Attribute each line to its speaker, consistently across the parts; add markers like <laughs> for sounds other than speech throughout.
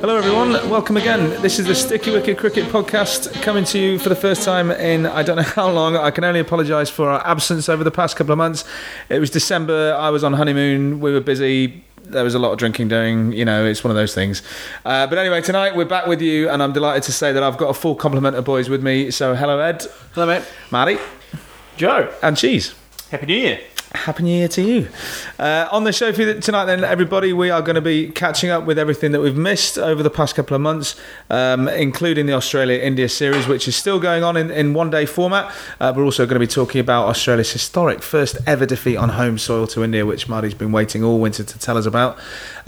Speaker 1: Hello, everyone. Welcome again. This is the Sticky Wicket Cricket Podcast coming to you for the first time in I don't know how long. I can only apologise for our absence over the past couple of months. It was December. I was on honeymoon. We were busy. There was a lot of drinking doing. You know, it's one of those things. Uh, but anyway, tonight we're back with you, and I'm delighted to say that I've got a full complement of boys with me. So, hello, Ed,
Speaker 2: Hello, mate.
Speaker 1: Maddie,
Speaker 2: Joe.
Speaker 1: and Cheese.
Speaker 2: Happy New Year.
Speaker 1: Happy New Year to you. Uh, on the show for tonight, then, everybody, we are going to be catching up with everything that we've missed over the past couple of months, um, including the Australia India series, which is still going on in, in one day format. Uh, we're also going to be talking about Australia's historic first ever defeat on home soil to India, which Marty's been waiting all winter to tell us about.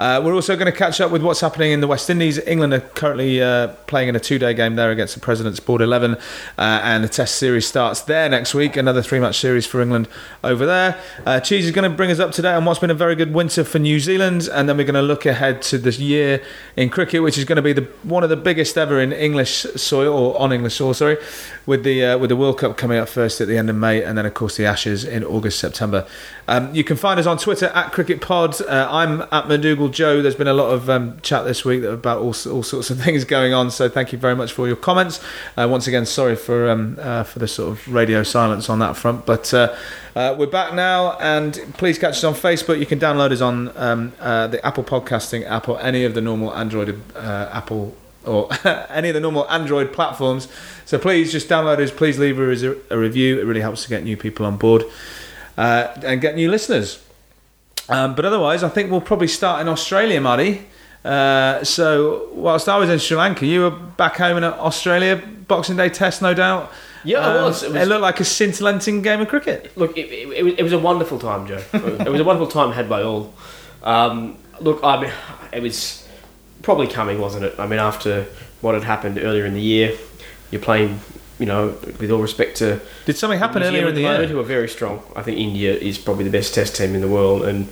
Speaker 1: Uh, we're also going to catch up with what's happening in the West Indies. England are currently uh, playing in a two day game there against the President's Board 11, uh, and the Test series starts there next week. Another three match series for England over there. Uh, Cheese is going to bring us up today on what's been a very good winter for New Zealand, and then we're going to look ahead to this year in cricket, which is going to be the one of the biggest ever in English soil or on English soil. Sorry, with the uh, with the World Cup coming up first at the end of May, and then of course the Ashes in August September. Um, you can find us on Twitter at Cricket Pod. Uh, I'm at McDougal Joe. There's been a lot of um, chat this week about all, all sorts of <laughs> things going on. So thank you very much for your comments. Uh, once again, sorry for um, uh, for the sort of radio silence on that front, but. Uh, uh, we're back now, and please catch us on Facebook. You can download us on um, uh, the Apple Podcasting app or any of the normal Android uh, Apple or <laughs> any of the normal Android platforms. So please just download us. Please leave us a, a review. It really helps to get new people on board and get new listeners. Um, but otherwise, I think we'll probably start in Australia, Marty. Uh, so, whilst I was in Sri Lanka, you were back home in Australia, Boxing Day test, no doubt.
Speaker 2: Yeah, I
Speaker 1: Um,
Speaker 2: was. It was-
Speaker 1: looked like a scintillating game of cricket.
Speaker 2: Look, it, it, it was- it was a wonderful time, Joe. it was a wonderful time had by all. Um, look, I mean, it was probably coming, wasn't it? I mean, after what had happened earlier in the year, you're playing, you know, with all respect to
Speaker 1: Did something happen earlier in the year?
Speaker 2: who are very strong. I think India is probably the best Test team in the world, and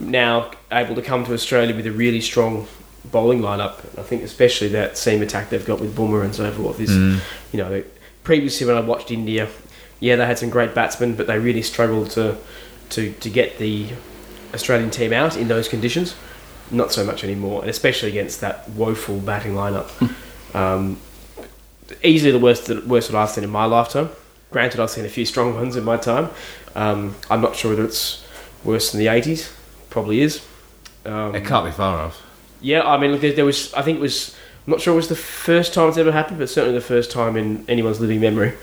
Speaker 2: now able to come to Australia with a really strong bowling lineup. I think especially that seam attack they've got with Bumrah and so forth is,
Speaker 1: Mm.
Speaker 2: you know, previously when I watched India, yeah, they had some great batsmen, but they really struggled to to to get the Australian team out in those conditions. Not so much anymore, and especially against that woeful batting lineup. um, easily the worst that worst that I've seen in my lifetime. Granted, I've seen a few strong ones in my time. Um, I'm not sure whether it's worse than the '80s. Probably is. Um,
Speaker 1: It can't be far off.
Speaker 2: yeah, I mean, look, there, there was. I think it was. I'm not sure it was the first time it's ever happened, but certainly the first time in anyone's living memory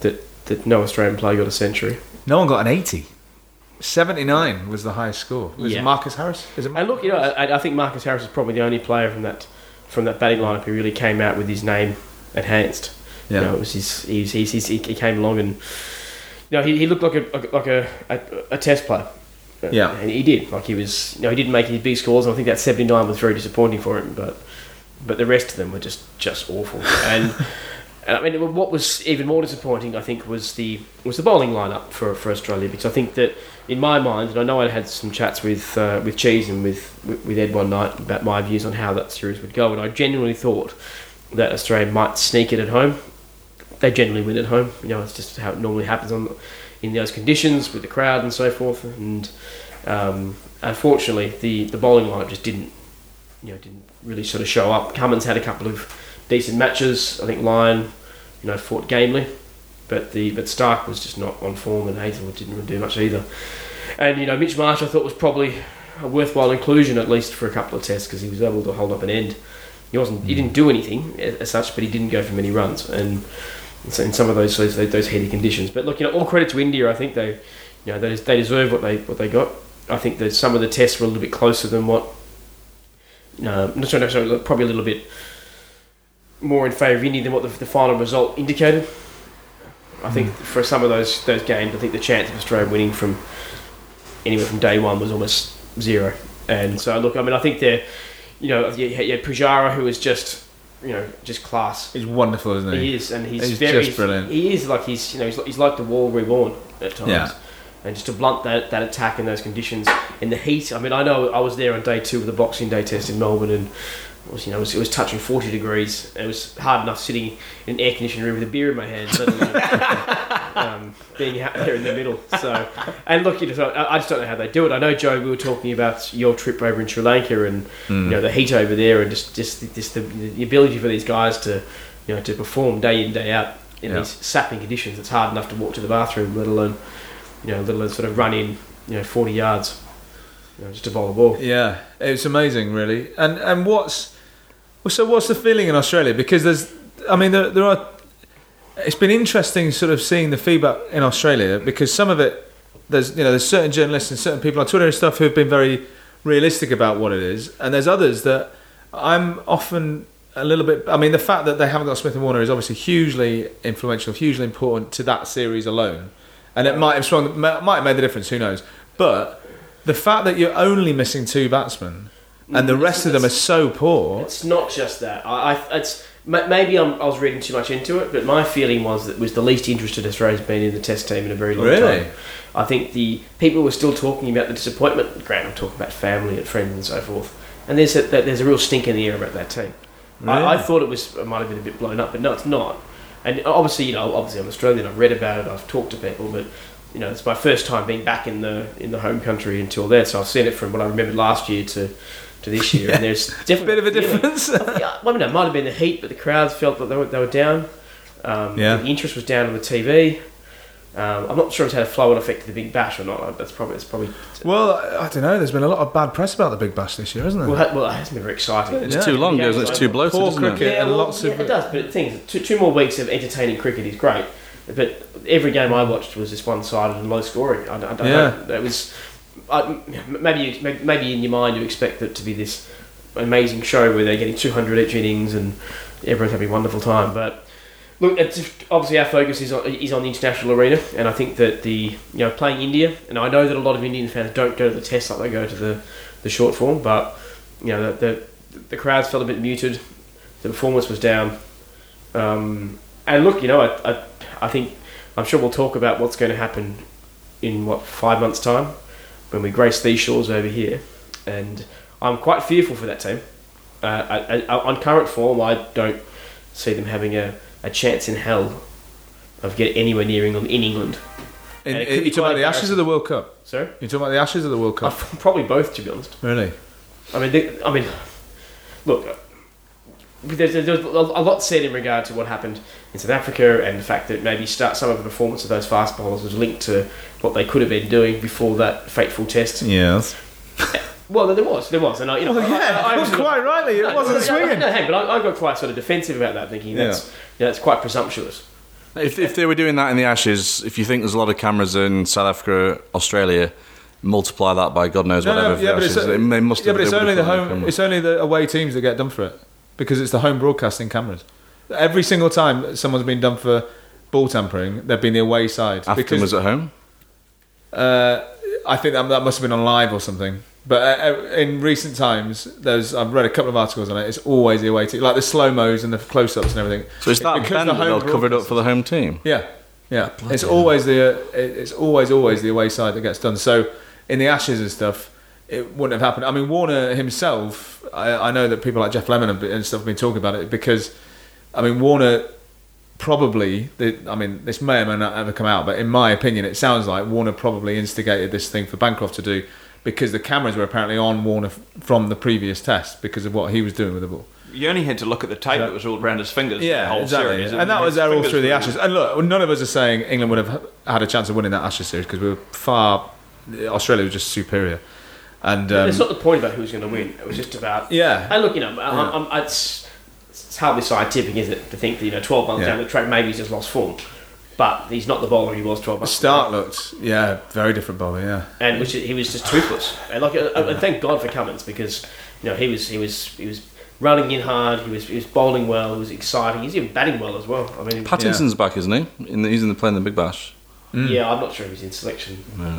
Speaker 2: that that no Australian player got a century.
Speaker 1: No one got an 80. 79 was the highest score. Was
Speaker 2: Yeah.
Speaker 1: it Marcus Harris? Is it
Speaker 2: And look, you know, I, I think Marcus Harris is probably the only player from that from that batting lineup who really came out with his name enhanced.
Speaker 1: Yeah.
Speaker 2: You know, it was his, he, was- he's- he's- he, he came along and you know he, he looked like a like a, a, a test player.
Speaker 1: Yeah.
Speaker 2: and he did. Like he was, you know, he didn't make any big scores. And I think that seventy nine was very disappointing for him. But but the rest of them were just just awful. <laughs> And and I mean, what was even more disappointing, I think, was the was the bowling lineup for for Australia because I think that in my mind, and I know I had some chats with uh, with Cheese and with with Ed one night about my views on how that series would go, and I genuinely thought that Australia might sneak it at home. They generally win at home. You know, it's just how it normally happens on in those conditions with the crowd and so forth. And um, unfortunately, the the bowling lineup just didn't you know didn't really sort of show up. Cummins had a couple of decent matches. I think Lyon, you know, fought gamely, but the but Stark was just not on form, and Hazlewood didn't really do much either. And you know, Mitch Marsh I thought was probably a worthwhile inclusion at least for a couple of tests because he was able to hold up an end. He wasn't. He didn't do anything as such, but he didn't go for many runs, and so in some of those those, those heady conditions. But look, you know, all credit to India. I think they, you know, they, they deserve what they what they got. I think that some of the tests were a little bit closer than what. No, not sorry, no, sorry, probably a little bit more in favour of India than what the, the final result indicated. I think hmm. for some of those those games, I think the chance of Australia winning from anywhere from day one was almost zero. And so, look, I mean, I think they're, you know, you you had Pujara who was just, you know, just class.
Speaker 1: He's wonderful, isn't he?
Speaker 2: He is, and he's,
Speaker 1: He's
Speaker 2: very
Speaker 1: just brilliant.
Speaker 2: He is like he's you know he's, like- he's like the wall reborn at times.
Speaker 1: Yeah.
Speaker 2: And just to blunt that, that attack in those conditions in the heat. I mean, I know I was there on day two of the Boxing Day test in Melbourne, and was you know it was, it was touching forty degrees. It was hard enough sitting in an air conditioned room with a beer in my hand, let alone <laughs> um, being out there in the middle. So, and look, you know, I just don't know how they do it. I know Joe, we were talking about your trip over in Sri Lanka and you know the heat over there, and just just just the, the ability for these guys to you know to perform day in day out in
Speaker 1: Yeah.
Speaker 2: these sapping conditions. It's hard enough to walk to the bathroom, let alone you know, let alone sort of run in you know forty yards, you know, just a ball.
Speaker 1: Yeah, it's amazing, really. And and what's well, so what's the feeling in Australia? Because there's, I mean, there, there are. It's been interesting, sort of seeing the feedback in Australia because some of it, there's you know, there's certain journalists and certain people on Twitter and stuff who have been very realistic about what it is, and there's others that I'm often a little bit. I mean, the fact that they haven't got Smith and Warner is obviously hugely influential, hugely important to that series alone, and it might have strong, might have made the difference. Who knows? But the fact that you're only missing two batsmen and the rest of them are so poor.
Speaker 2: It's not just that. I, I it's maybe I'm, I was reading too much into it, but my feeling was that it was the least interested Australia's been in the Test team in a very long
Speaker 1: Really?
Speaker 2: time. I think the people were still talking about the disappointment. Grant, I'm talking about family and friends and so forth. And there's a, there's a real stink in the air about that team. I, I thought it was it might have been a bit blown up, but no, it's not. And obviously, you know, obviously I'm Australian. I've read about it. I've talked to people, but you know, it's my first time being back in the in the home country until then. So I've seen it from what I remembered last year to to this year, and there's definitely <laughs> a
Speaker 1: Bit of a
Speaker 2: feeling.
Speaker 1: difference. <laughs>
Speaker 2: Yeah, well, I mean, it might have been the heat, but the crowds felt that they were, they were down. Um,
Speaker 1: Yeah.
Speaker 2: The interest was down on the TV. Um, I'm not sure it's had a flow and effect to the Big Bash or not. That's probably that's probably
Speaker 1: well, I I don't know. There's been a lot of bad press about the Big Bash this year, isn't there?
Speaker 2: well, ha- well it hasn't been very exciting.
Speaker 3: It's
Speaker 1: Yeah.
Speaker 3: too long,
Speaker 2: Yeah,
Speaker 3: goes. It's
Speaker 2: it's
Speaker 3: too bloated,
Speaker 1: poor
Speaker 3: isn't
Speaker 1: cricket.
Speaker 3: it?
Speaker 2: Yeah,
Speaker 1: and
Speaker 2: well,
Speaker 1: lots of-
Speaker 2: yeah, it does. But the thing is, two, two more weeks of entertaining cricket is great. But every game I watched was just one-sided and low scoring. I, I, I
Speaker 1: Yeah.
Speaker 2: don't, it was I, maybe you, maybe- in your mind you expect it to be this amazing show where they're getting 200 each innings and everyone's having a wonderful time. But look, obviously our focus is on, is on the international arena, and I think that the you know playing India, and I know that a lot of Indian fans don't go to the Test like they go to the the short form, but you know the the, the crowds felt a bit muted, the performance was down, um, and look, you know I, I I think I'm sure we'll talk about what's going to happen in what five months' time when we grace these shores over here, and I'm quite fearful for that team. Uh, I, I, on current form, I don't see them having a, a chance in hell of getting anywhere near England in England.
Speaker 1: In, you talking about the Ashes of the World Cup?
Speaker 2: So
Speaker 1: You talking about the Ashes of the World Cup?
Speaker 2: probably both, to be honest.
Speaker 1: Really?
Speaker 2: I mean, they, I mean, look, there's, there's a lot said in regard to what happened in South Africa and the fact that maybe start some of the performance of those fast bowlers was linked to what they could have been doing before that fateful test.
Speaker 1: Yes.
Speaker 2: Well, there was, there was, and I, you know,
Speaker 1: oh,
Speaker 2: Well,
Speaker 1: yeah,
Speaker 2: I- I was-
Speaker 1: quite rightly. It
Speaker 2: No,
Speaker 1: wasn't
Speaker 2: no, no,
Speaker 1: swinging.
Speaker 2: No, hang, but I, I got quite sort of defensive about that, thinking that's you know, that's quite presumptuous.
Speaker 3: If, if they were doing that in the Ashes, if you think there's a lot of cameras in South Africa, Australia, multiply that by God knows
Speaker 1: No,
Speaker 3: whatever.
Speaker 1: no, yeah,
Speaker 3: the
Speaker 1: but it's,
Speaker 3: Ashes. They- they must
Speaker 1: yeah,
Speaker 3: have-
Speaker 1: but it's only the
Speaker 3: put it on
Speaker 1: home.
Speaker 3: camera.
Speaker 1: It's only the away teams that get done for it because it's the home broadcasting cameras. Every single time someone's been done for ball tampering, they've been the away side.
Speaker 3: Afton
Speaker 1: because
Speaker 3: was at home.
Speaker 1: uh, I think that, that must have been on live or something. But uh, uh, in recent times, there's I've read a couple of articles on it. It's always the away team, like the slow mos and the close ups and everything.
Speaker 3: So it's that
Speaker 1: Because
Speaker 3: bend
Speaker 1: the home
Speaker 3: they'll cover it up for the home team.
Speaker 1: Yeah, yeah. it's always the uh, it's always always the away side that gets done. So in the Ashes and stuff, it wouldn't have happened. I mean, Warner himself. I, I know that people like Geoff Lemon and, and stuff have been talking about it because, I mean, Warner probably. I mean, this may or may not ever come out, but in my opinion, it sounds like Warner probably instigated this thing for Bancroft to do because the cameras were apparently on Warner from the previous test because of what he was doing with the ball.
Speaker 4: You only had to look at the tape that was all around his fingers.
Speaker 1: Yeah,
Speaker 4: the whole
Speaker 1: exactly.
Speaker 4: series.
Speaker 1: And that was there all through the Ashes. And look, none of us are saying England would have had a chance of winning that Ashes series because we were far. Australia was just superior. And um,
Speaker 2: it's not the point about who's going to win. It was just about
Speaker 1: yeah,
Speaker 2: And look, you know, I'm, I'm, it's, it's hardly scientific, is it, to think that you know, 12 months
Speaker 1: Yeah.
Speaker 2: down the track, maybe he's just lost form. But he's not the bowler he was 12
Speaker 1: the
Speaker 2: months
Speaker 1: start
Speaker 2: ago.
Speaker 1: looked yeah very different bowler. Yeah,
Speaker 2: and which he was just toothless. And like, uh, and thank God for Cummins because you know he was he was he was running in hard. He was he was bowling well. He was exciting. He's even batting well as well. I mean,
Speaker 3: Pattinson's back, isn't he? In the, he's in the playing the Big Bash. Mm.
Speaker 2: yeah, I'm not sure if he's in selection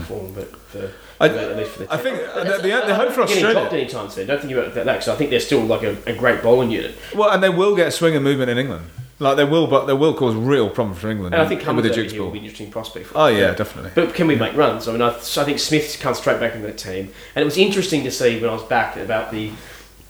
Speaker 2: form, but for,
Speaker 1: I-
Speaker 2: at least for the
Speaker 1: I think the, the, the hope for
Speaker 2: getting
Speaker 1: Australia.
Speaker 2: dropped anytime soon. Don't think about that because I think they're still like a, a great bowling unit.
Speaker 1: Well, and they will get swing and movement in England. Like they will, but they will cause real problems for England.
Speaker 2: And I think
Speaker 1: with the
Speaker 2: here will be an interesting prospect. For
Speaker 1: Oh yeah, definitely.
Speaker 2: But can we make runs? I mean, I, I think Smith's come straight back into that team, and it was interesting to see when I was back about the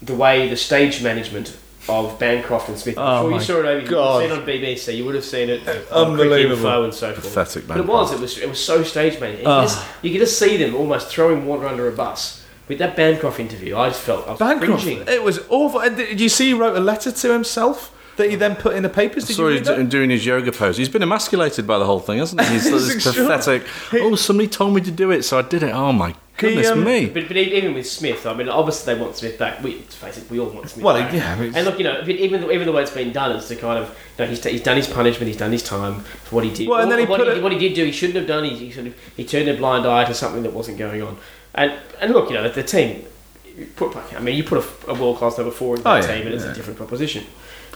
Speaker 2: the way the stage management of Bancroft and Smith.
Speaker 1: Oh
Speaker 2: I'm sure you saw it over. You
Speaker 1: God.
Speaker 2: would have seen it on BBC. You would have seen it on
Speaker 1: Unbelievable.
Speaker 2: Cricinfo and so forth.
Speaker 3: Pathetic
Speaker 2: But it was. It was. It was so stage managed.
Speaker 1: Ah.
Speaker 2: You, could just, you could just see them almost throwing water under a bus. With that Bancroft interview, I just felt I was
Speaker 1: Bancroft.
Speaker 2: cringing.
Speaker 1: It was awful. And did you see he wrote a letter to himself that he then put in the papers? Did
Speaker 3: Saw
Speaker 1: you
Speaker 3: he's
Speaker 1: read that?
Speaker 3: do- doing his yoga pose. He's been emasculated by the whole thing, hasn't he? He's <laughs>
Speaker 1: It's
Speaker 3: this
Speaker 1: extraordinary.
Speaker 3: pathetic. Oh, somebody told me to do it, so I did it. Oh my goodness
Speaker 1: um,
Speaker 3: me!
Speaker 2: But, but even with Smith, I mean, obviously they want Smith back. We, let's face it, we all want Smith
Speaker 1: Well,
Speaker 2: back.
Speaker 1: yeah, I mean,
Speaker 2: and look, you know, even the, even the way it's been done is to kind of, you know, he's, he's done his punishment, he's done his time for what he did.
Speaker 1: Well, and then he
Speaker 2: what,
Speaker 1: put
Speaker 2: he,
Speaker 1: it-
Speaker 2: what he did do, he shouldn't have done. He, he sort of he turned a blind eye to something that wasn't going on. And and look, you know, the, the team. you Put, I mean, you put a, a world class number four in
Speaker 1: Oh,
Speaker 2: that
Speaker 1: yeah,
Speaker 2: team, and it's
Speaker 1: yeah.
Speaker 2: a different proposition.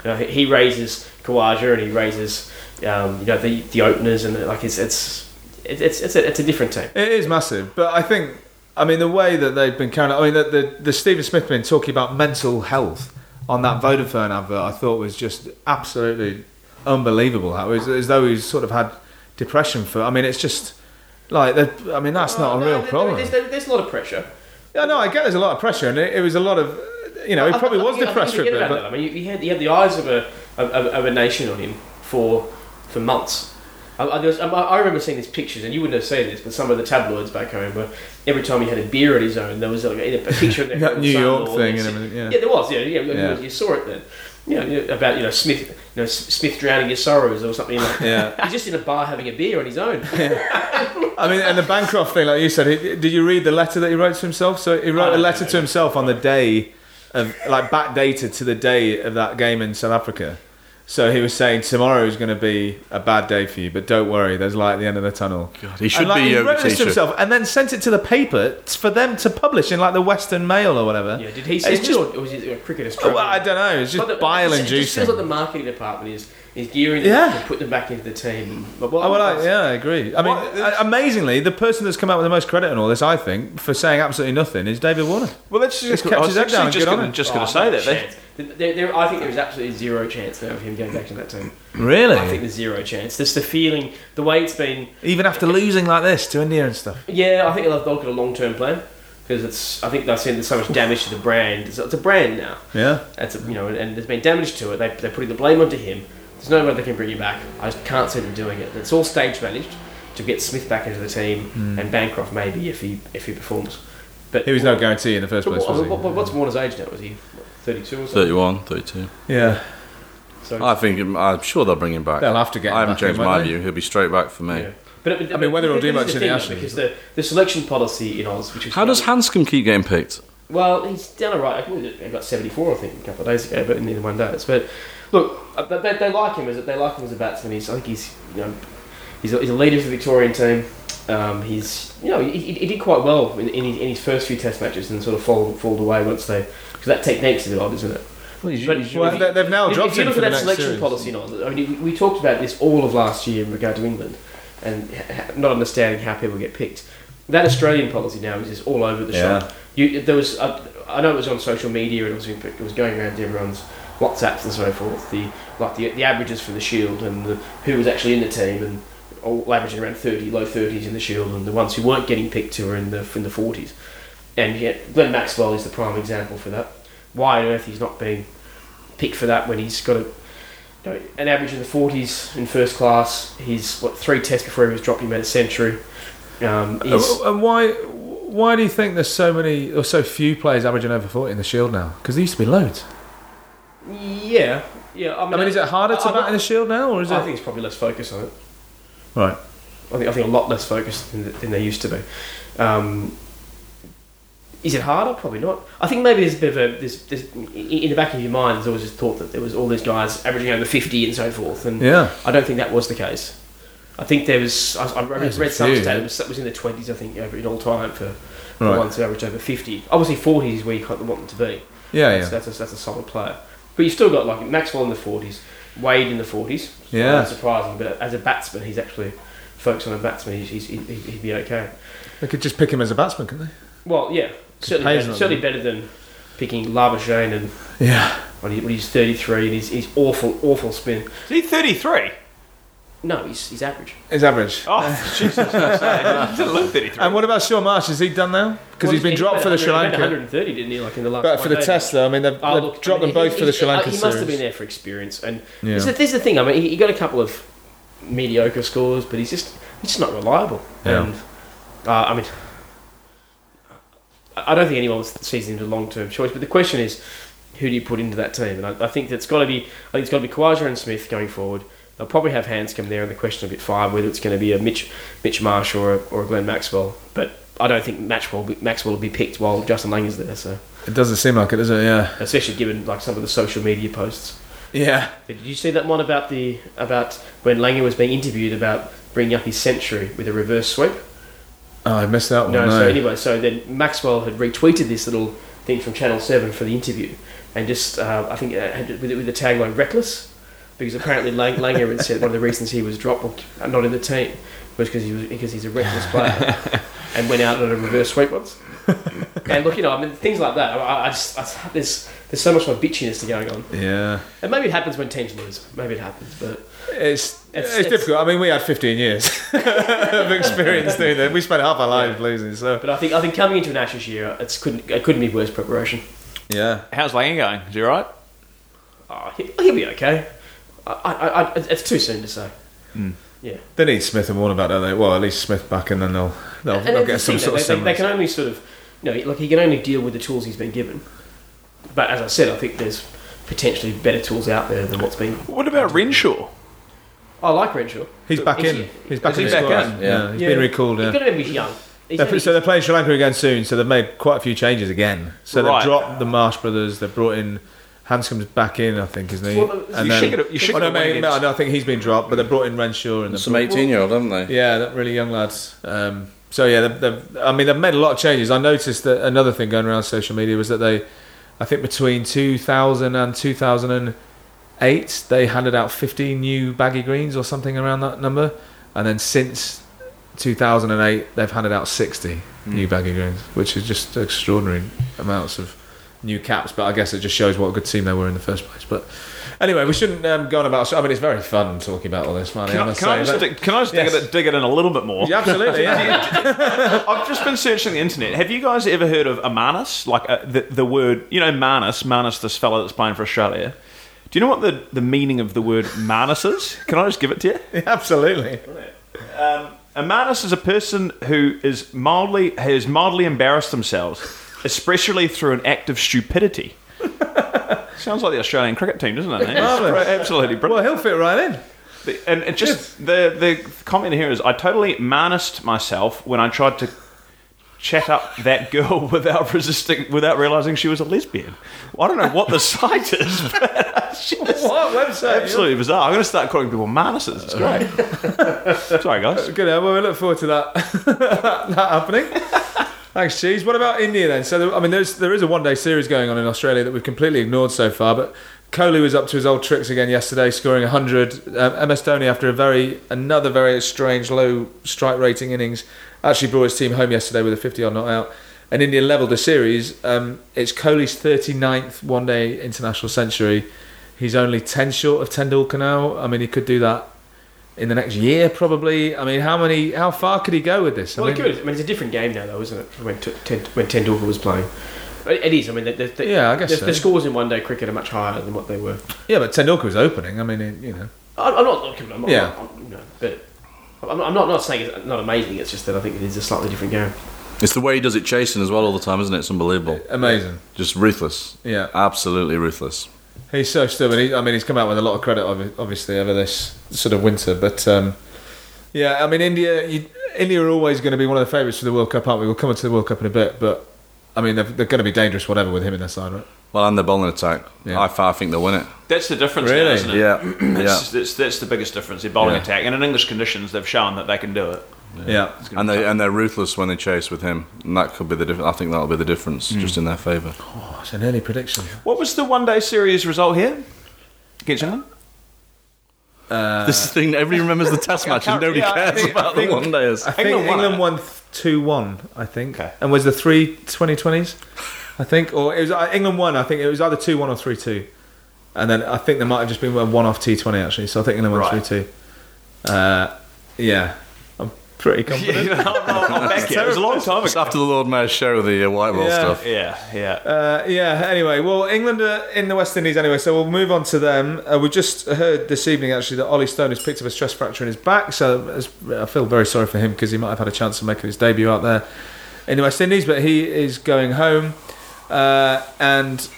Speaker 2: You know, he, he raises Khawaja and he raises, um, you know, the the openers, and like it's it's it's it's a, it's a different team.
Speaker 1: It is massive, but I think, I mean, the way that they've been carrying. I mean, the, the the Stephen Smith been talking about mental health on that Vodafone advert. I thought was just absolutely unbelievable. How was as though he's sort of had depression for. I mean, it's just like I mean, that's not a
Speaker 2: No,
Speaker 1: real
Speaker 2: there-
Speaker 1: problem.
Speaker 2: There's, there's a lot of pressure.
Speaker 1: Yeah, no, I get there's a lot of pressure, and it, it was a lot of. You know, he probably
Speaker 2: I
Speaker 1: was
Speaker 2: think- I
Speaker 1: depressed for a bit, but.
Speaker 2: I mean, you had, you had the eyes of a of, of a nation on him for for months. I, I, there was, um, I, I remember seeing these pictures, and you wouldn't have seen this, but some of the tabloids back home were every time he had a beer at his own, there was like a, a picture of <laughs>
Speaker 1: That New York thing and everything, yeah.
Speaker 2: yeah, there was. Yeah, yeah, you-
Speaker 1: Yeah.
Speaker 2: you saw it then. You know, you know, about you know Smith, you know Smith drowning his sorrows or something like.
Speaker 1: Yeah.
Speaker 2: He's just in a bar having a beer on his own.
Speaker 1: I mean, and the Bancroft thing, like you said, he, did you read the letter that he wrote to himself? So he wrote a letter
Speaker 2: no.
Speaker 1: to himself on the day of, like, backdated to the day of that game in South Africa. So he was saying tomorrow is going to be a bad day for you, but don't worry, there's light at the end of the tunnel.
Speaker 3: God, he should
Speaker 1: and, like,
Speaker 3: be
Speaker 1: he wrote this to himself and then sent it to the paper for them to publish in like the Western Mail or whatever.
Speaker 2: Yeah, did he
Speaker 1: It's
Speaker 2: send it
Speaker 1: just-
Speaker 2: or was it a cricket
Speaker 1: Oh,
Speaker 2: Australia?
Speaker 1: well, I don't know. It's just
Speaker 2: But the-
Speaker 1: bile
Speaker 2: it just- It just feels like the marketing department is is gearing them
Speaker 1: Yeah.
Speaker 2: up to put them back into the team. But, well,
Speaker 1: Oh, well, I, yeah, I agree. I mean,
Speaker 4: What-
Speaker 1: amazingly, the person that's come out with the most credit on all this, I think, for saying absolutely nothing, is David Warner.
Speaker 4: Well, that's
Speaker 1: He's
Speaker 4: just.
Speaker 1: kept
Speaker 4: I was
Speaker 1: his head down
Speaker 4: actually just going
Speaker 1: it.
Speaker 4: just
Speaker 2: Oh,
Speaker 4: to say that.
Speaker 2: Chance. There, there, I think there is absolutely zero chance now of him going back to that team.
Speaker 1: Really?
Speaker 2: I think there's zero chance. Just the feeling, the way it's been.
Speaker 1: Even after losing like this to India and stuff.
Speaker 2: Yeah, I think they'll they'll get a long term plan because it's. I think they've seen there's so much damage to the brand. It's, it's a brand now.
Speaker 1: Yeah.
Speaker 2: That's a, you know, and there's been damage to it. They they're putting the blame onto him. There's no way they can bring him back. I just can't see them doing it. It's all stage managed to get Smith back into the team hmm. and Bancroft maybe if he if he performs. But
Speaker 1: He was no guarantee in the first
Speaker 2: But
Speaker 1: place,
Speaker 2: what-
Speaker 1: he?
Speaker 2: what- what- what's Warner's age now? Was he 32 or something?
Speaker 3: 31, 32.
Speaker 1: Yeah.
Speaker 2: So,
Speaker 3: I think I'm sure they'll bring him back.
Speaker 1: They'll have to get him
Speaker 3: I haven't
Speaker 1: back in,
Speaker 3: changed
Speaker 1: won't
Speaker 3: my
Speaker 1: they?
Speaker 3: view. He'll be straight back for me.
Speaker 2: yeah. But, but,
Speaker 1: I mean, whether he'll do much
Speaker 2: the
Speaker 1: in the
Speaker 2: thing,
Speaker 1: Ashes,
Speaker 2: because the, the selection policy in Oz, which is
Speaker 3: How does Handscomb keep getting picked?
Speaker 2: Well, he's done all right. I think got 74, I think, a couple of days ago, but in one days. But look, uh, they, they, they like him as they like him as a batsman. He's, I think he's, you know, he's a, he's a leader for the Victorian team. Um, he's, you know, he, he he did quite well in, in, his, in his first few Test matches and sort of fallen, fallen away once they, because that technique's a bit odd, isn't it? But
Speaker 1: Well, they- they've now
Speaker 2: if,
Speaker 1: dropped
Speaker 2: if you
Speaker 1: him
Speaker 2: look at
Speaker 1: the
Speaker 2: that selection
Speaker 1: series.
Speaker 2: policy, you know, I mean, we, we talked about this all of last year in regard to England, and <laughs> not understanding how people get picked. That Australian policy now is just all over the
Speaker 1: Yeah.
Speaker 2: shop. You, there was, uh, I know it was on social media and it was, it was going around to everyone's WhatsApps and so forth. The like the, the averages for the Shield and the, who was actually in the team and all averaging around thirty, low thirties in the Shield, and the ones who weren't getting picked who were in the in the forties. And yet, Glenn Maxwell is the prime example for that. Why on earth he's not being picked for that when he's got a you know, an average in the forties in first class. He's what three tests before he was dropped. He made a century. Um,
Speaker 1: Uh, And why? Why do you think there's so many or so few players averaging over forty in the Shield now? Because there used to be loads.
Speaker 2: Yeah, yeah. I mean,
Speaker 1: I mean, is it harder to
Speaker 2: I- I-
Speaker 1: bat in the Shield now, or is
Speaker 2: I
Speaker 1: it?
Speaker 2: think it's probably less focus on it.
Speaker 1: Right.
Speaker 2: I think I think a lot less focused than, than they used to be. Um, is it harder? Probably not. I think maybe there's a bit of a there's, there's, in the back of your mind. There's always this thought that there was all these guys averaging over fifty and so forth, and
Speaker 1: Yeah.
Speaker 2: I don't think that was the case. I think there was I, I read, read some stat it was, it was in the twenties. I think over in all time for, for
Speaker 1: Right.
Speaker 2: ones who averaged over fifty. Obviously, forties is where you kind of want them to be.
Speaker 1: Yeah.
Speaker 2: That's,
Speaker 1: Yeah.
Speaker 2: that's, a, that's a solid player. But you've still got like Maxwell in the forties, Wade in the forties.
Speaker 1: Yeah.
Speaker 2: Not surprising, but as a batsman, he's actually focused on a batsman. He's, he's, he'd, he'd be okay.
Speaker 1: They could just pick him as a batsman, couldn't they?
Speaker 2: Well, yeah, certainly, better, certainly
Speaker 1: good.
Speaker 2: better than picking Labuschagne and?
Speaker 1: Yeah.
Speaker 2: when, he, when he's thirty three and he's, he's awful, awful spin.
Speaker 4: is he 33?
Speaker 2: No, he's, he's average.
Speaker 1: He's average.
Speaker 4: Oh, Jesus. I didn't look 33.
Speaker 1: And what about Shaun Marsh? Is he done now? Because
Speaker 2: Well,
Speaker 1: he's been
Speaker 2: he
Speaker 1: dropped for the Sri Lanka.
Speaker 2: 130, didn't he? Like in the last.
Speaker 1: But for the
Speaker 2: five
Speaker 1: test, though, I mean, they've,
Speaker 2: Oh,
Speaker 1: they've
Speaker 2: look,
Speaker 1: dropped
Speaker 2: I
Speaker 1: them both
Speaker 2: he-
Speaker 1: for the
Speaker 2: he-
Speaker 1: Sri Lanka
Speaker 2: He must have been there for experience, and
Speaker 1: Yeah.
Speaker 2: there's, a, there's the thing. I mean, he, he got a couple of mediocre scores, but he's just he's just not reliable.
Speaker 1: Yeah.
Speaker 2: And uh, I mean, I I don't think anyone sees him as a long term choice. But the question is, who do you put into that team? And I, I think that's got to be. I think it's got to be Khawaja and Smith going forward. They'll probably have hands Handscomb there, and the question be at five whether it's going to be a Mitch Mitch Marsh or a, or a Glenn Maxwell. But I don't think Maxwell will be, Maxwell will be picked while Justin Lang is there. So
Speaker 1: It doesn't seem like it, does it? Yeah.
Speaker 2: especially given like some of the social media posts.
Speaker 1: Yeah.
Speaker 2: Did you see that one about the about when Langer was being interviewed about bringing up his century with a reverse sweep?
Speaker 1: Oh, I missed that one.
Speaker 2: No,
Speaker 1: No.
Speaker 2: so anyway, so then Maxwell had retweeted this little thing from Channel Seven for the interview, and just uh, I think had with, with the tagline "reckless," because apparently Lang- Langer had said one of the reasons he was dropped or not in the team was because he was because he's a reckless player, <laughs> and went out on a reverse sweep once. and look, you know, I mean, things like that. I, I just I, there's there's so much more bitchiness to going on,
Speaker 1: Yeah.
Speaker 2: and maybe it happens when teams lose. Maybe it happens, but
Speaker 1: It's,
Speaker 2: It's-
Speaker 1: it's,
Speaker 2: it's-
Speaker 1: difficult. I mean, we had 15 years <laughs> of experience doing that. We spent half our lives losing, so.
Speaker 2: but I think I think coming into an Ashes year, it's couldn't it couldn't be worse preparation.
Speaker 1: Yeah.
Speaker 4: How's Lang going? Is he all right?
Speaker 2: Oh, he, he'll be okay. I, I, I, it's too soon to say. Hmm. Yeah.
Speaker 1: They need Smith and Warner back, don't they? Well, at least Smith back, and then they'll they'll,
Speaker 2: And
Speaker 1: they'll
Speaker 2: the
Speaker 1: get some
Speaker 2: thing,
Speaker 1: sort of
Speaker 2: they, they, they can only sort of, you know, like he can only deal with the tools he's been given. But as I said, I think there's potentially better tools out there than what's been.
Speaker 4: What about Renshaw?
Speaker 2: I like Renshaw.
Speaker 1: He's back
Speaker 2: Is
Speaker 1: in.
Speaker 2: he-
Speaker 1: He's back
Speaker 4: is
Speaker 1: in
Speaker 4: he
Speaker 1: the
Speaker 4: back in?
Speaker 1: Yeah, he's been recalled.
Speaker 2: You've
Speaker 1: Yeah.
Speaker 2: got to remember he's young.
Speaker 1: They're, so they're playing Sri Lanka again soon. So they've made quite a few changes again. So they've dropped the Marsh brothers. They've brought in Handscomb's back in, I think, isn't he?
Speaker 2: Well,
Speaker 1: and
Speaker 4: You
Speaker 1: then,
Speaker 4: should get you should
Speaker 1: oh, no,
Speaker 4: get
Speaker 1: mate,
Speaker 4: against-
Speaker 1: no, I think he's been dropped, but they brought in Renshaw and
Speaker 3: Some 18 year old, haven't they?
Speaker 1: Yeah, they're really young lads. Um, so yeah, they've, they've, I mean, they've made a lot of changes. I noticed that another thing going around social media was that they, I think between 2000 and 2008, they handed out 15 new baggy greens or something around that number, and then since 2008, they've handed out 60 new baggy greens, which is just extraordinary amounts of new caps. But I guess it just shows what a good team they were in the first place. But anyway, we shouldn't um, go on about. I mean, it's very fun talking about all this, man.
Speaker 4: Can I, can I just, dig, can I just dig,
Speaker 1: Yes.
Speaker 4: it, dig it in a little bit more?
Speaker 1: yeah, absolutely. Yeah. <laughs>
Speaker 4: I've just been searching the internet. Have you guys ever heard of Amanus? Like uh, the, the word, you know, Marnus, Marnus, this fella that's playing for Australia. Do you know what the, the meaning of the word Marnus is? Can I just give it to you? <laughs>
Speaker 1: Absolutely.
Speaker 4: Um, a Marnus is a person who is mildly has mildly embarrassed themselves, especially through an act of stupidity. <laughs> Sounds like the Australian cricket team, doesn't it? Eh?
Speaker 1: It's
Speaker 4: absolutely brilliant.
Speaker 1: Well, he'll fit right in.
Speaker 4: The- And it just the the comment here is I totally manused myself when I tried to chat up that girl <laughs> without resisting, without realizing she was a lesbian. I don't know what the site is, <laughs> but just
Speaker 1: What website?
Speaker 4: absolutely bizarre. I'm going to start calling people manuses. It's great. Sorry, guys.
Speaker 1: Good. Well, we look forward to that that happening. Thanks, Cheese. What about India then? So, I mean, there's there is a one-day series going on in Australia that we've completely ignored so far. But Kohli was up to his old tricks again yesterday, scoring 100. Um, MS Dhoni, after a very another very strange low strike rating innings, actually brought his team home yesterday with a 50-odd not out. And India levelled the series. Um, it's Kohli's 39th one-day international century. He's only 10 short of Tendulkar now. I mean, he could do that in the next year, probably. I mean, how many? How far could he go with this? I
Speaker 2: Well, it
Speaker 1: mean,
Speaker 2: could. I mean, it's a different game now, though, isn't it? From when, T- Ten- when Tendulkar was playing. It it is. I mean, the, the, the,
Speaker 1: Yeah, I guess
Speaker 2: the,
Speaker 1: so.
Speaker 2: the scores in one day cricket are much higher than what they were.
Speaker 1: Yeah, but Tendulkar was opening. I mean, it- you know.
Speaker 2: I'm I'm not. I'm not
Speaker 1: Yeah.
Speaker 2: I'm, you know, but I'm not, I'm not not saying it's not amazing. It's just that I think it is a slightly different game.
Speaker 3: It's the way he does it chasing as well all the time, isn't it? It's unbelievable.
Speaker 1: Amazing.
Speaker 3: Just ruthless.
Speaker 1: Yeah,
Speaker 3: Absolutely ruthless.
Speaker 1: He's so stubborn. He, I mean, he's come out with a lot of credit, obviously, over this sort of winter. But um, yeah, I mean, India, you, India are always going to be one of the favourites for the World Cup, aren't we? We'll come on to the World Cup in a bit, but I mean, they're, they're going to be dangerous, whatever, with him in their side, right?
Speaker 3: Well, and the bowling attack.
Speaker 1: Yeah.
Speaker 3: I, I think they'll win it.
Speaker 4: That's the difference, now,
Speaker 1: Really?
Speaker 4: isn't it?
Speaker 3: Yeah, yeah.
Speaker 4: That's, that's, that's the biggest difference. The bowling
Speaker 3: Yeah.
Speaker 4: attack, and in English conditions, they've shown that they can do it.
Speaker 1: Yeah.
Speaker 3: And they and they're ruthless when they chase with him, and that could be the. Diff- I think that'll be the difference, just in their favour.
Speaker 1: Oh, it's an early prediction.
Speaker 4: What was the one day series result here against England?
Speaker 1: Uh,
Speaker 3: this is the thing. Everybody remembers the <laughs> test match, and nobody
Speaker 4: yeah,
Speaker 3: cares
Speaker 4: think-
Speaker 3: about
Speaker 1: think-
Speaker 3: the one days.
Speaker 1: I think
Speaker 4: England
Speaker 1: England,
Speaker 4: won it.
Speaker 1: won two one. I think,
Speaker 4: Okay.
Speaker 1: and was the three 2020s? I think, or it was uh, England won. I think it was either two one or three two, and then I think there might have just been one off T Twenty actually. So I think England won
Speaker 4: Right.
Speaker 1: three two. Uh, yeah, I'm pretty <laughs> confident.
Speaker 4: I'm, not- I'm back yet. It was a long time ago.
Speaker 3: after the Lord Mayor's show, the uh, white ball
Speaker 1: Yeah.
Speaker 3: stuff.
Speaker 4: Yeah, yeah.
Speaker 1: Uh, yeah. Anyway, well, England are in the West Indies anyway, so we'll move on to them. Uh, we just heard this evening actually that Ollie Stone has picked up a stress fracture in his back, so I feel very sorry for him because he might have had a chance of making his debut out there in the West Indies, but he is going home. Uh, and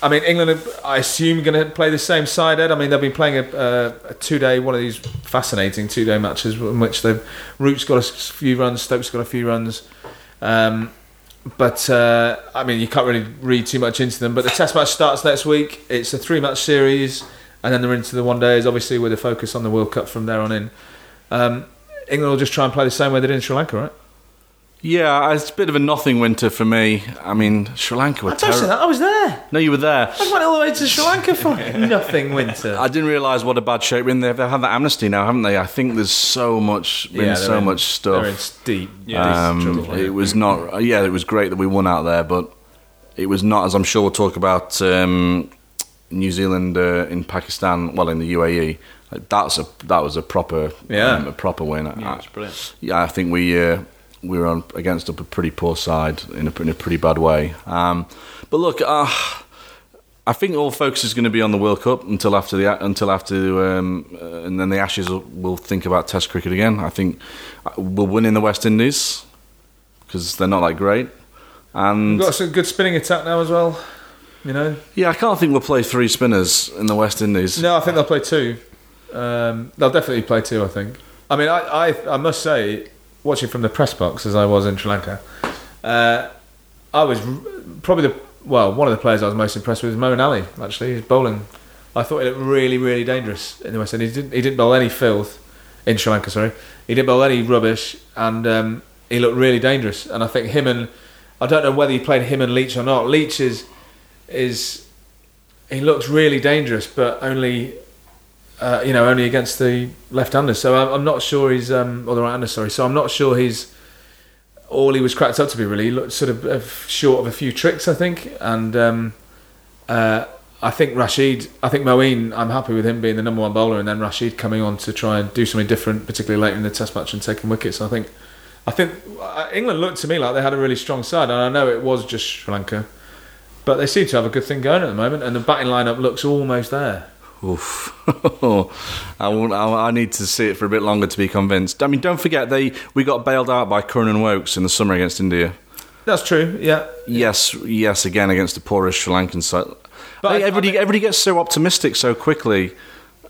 Speaker 1: I mean, England, I assume, going to play the same side. Ed. I mean, they've been playing a, a, a two-day, one of these fascinating two-day matches in which the Root's got a few runs, Stokes got a few runs. Um, but uh, I mean, you can't really read too much into them. But the Test match starts next week. It's a three-match series, and then they're into the one days, obviously with a focus on the World Cup from there on in. Um, England will just try and play the same way they did in Sri Lanka, right?
Speaker 3: Yeah, it's a bit of a nothing winter for me. I mean, Sri Lanka were
Speaker 1: Don't say
Speaker 3: terrible.
Speaker 1: that. I was there.
Speaker 3: No, you were there.
Speaker 1: I went all the way to Sri Lanka for <laughs> nothing winter.
Speaker 3: I didn't realise what a bad shape we're in. They've they've had that amnesty now, haven't they? I think there's so much, been
Speaker 1: they're
Speaker 3: so
Speaker 1: in-
Speaker 3: much
Speaker 1: They're in
Speaker 3: stuff.
Speaker 1: deep,
Speaker 3: Um,
Speaker 1: deep trouble.
Speaker 3: it was not. Yeah, it was great that we won out there, but it was not. As I'm sure we'll talk about um, New Zealand uh, in Pakistan. Well, in the UAE, like, that's a that was a proper
Speaker 1: Yeah.
Speaker 3: um, a proper win.
Speaker 4: Yeah,
Speaker 3: I-
Speaker 4: it's brilliant.
Speaker 3: yeah, I think we uh, we were on against a pretty poor side in a, in a pretty bad way. Um, but look, uh, I think all focus is going to be on the World Cup until after the until after um, uh, and then the Ashes. will- We'll think about Test cricket again. I think uh, we'll win in the West Indies because they're not that great. And
Speaker 1: We've got some good spinning attack now as well. You know,
Speaker 3: yeah, I can't think we'll play three spinners in the West Indies.
Speaker 1: no, I think they'll play two. Um, they'll definitely play two. I think. I mean, I, I, I must say, watching from the press box as I was in Sri Lanka, uh, I was probably the well one of the players I was most impressed with was Moeen Ali. Actually, his bowling. I thought he looked really, really dangerous in the West Indies. He didn't, he didn't bowl any filth in Sri Lanka. Sorry, he didn't bowl any rubbish, and um, he looked really dangerous. And I think him and I don't know whether he played him and Leach or not. Leach is is he looks really dangerous, but only uh, you know only against the left-handers. So I'm, I'm not sure he's um, or the right-hander. Sorry, so I'm not sure he's all he was cracked up to be. Really, looked sort of uh, short of a few tricks, I think, and um, uh, I think Rashid. I think Moeen. I'm happy with him being the number one bowler, and then Rashid coming on to try and do something different, particularly late in the Test match and taking wickets. I think. I think uh, England looked to me like they had a really strong side, and I know it was just Sri Lanka, but they seem to have a good thing going at the moment, and the batting lineup looks almost there.
Speaker 3: Oof. <laughs> I, I, I need to see it for a bit longer to be convinced. I mean, don't forget they we got bailed out by Curran and Woakes in the summer against India.
Speaker 1: That's true. Yeah,
Speaker 3: Yes, yes, again against the poorest Sri Lankan side.
Speaker 1: But
Speaker 3: I
Speaker 1: I-
Speaker 3: everybody, everybody gets so optimistic so quickly.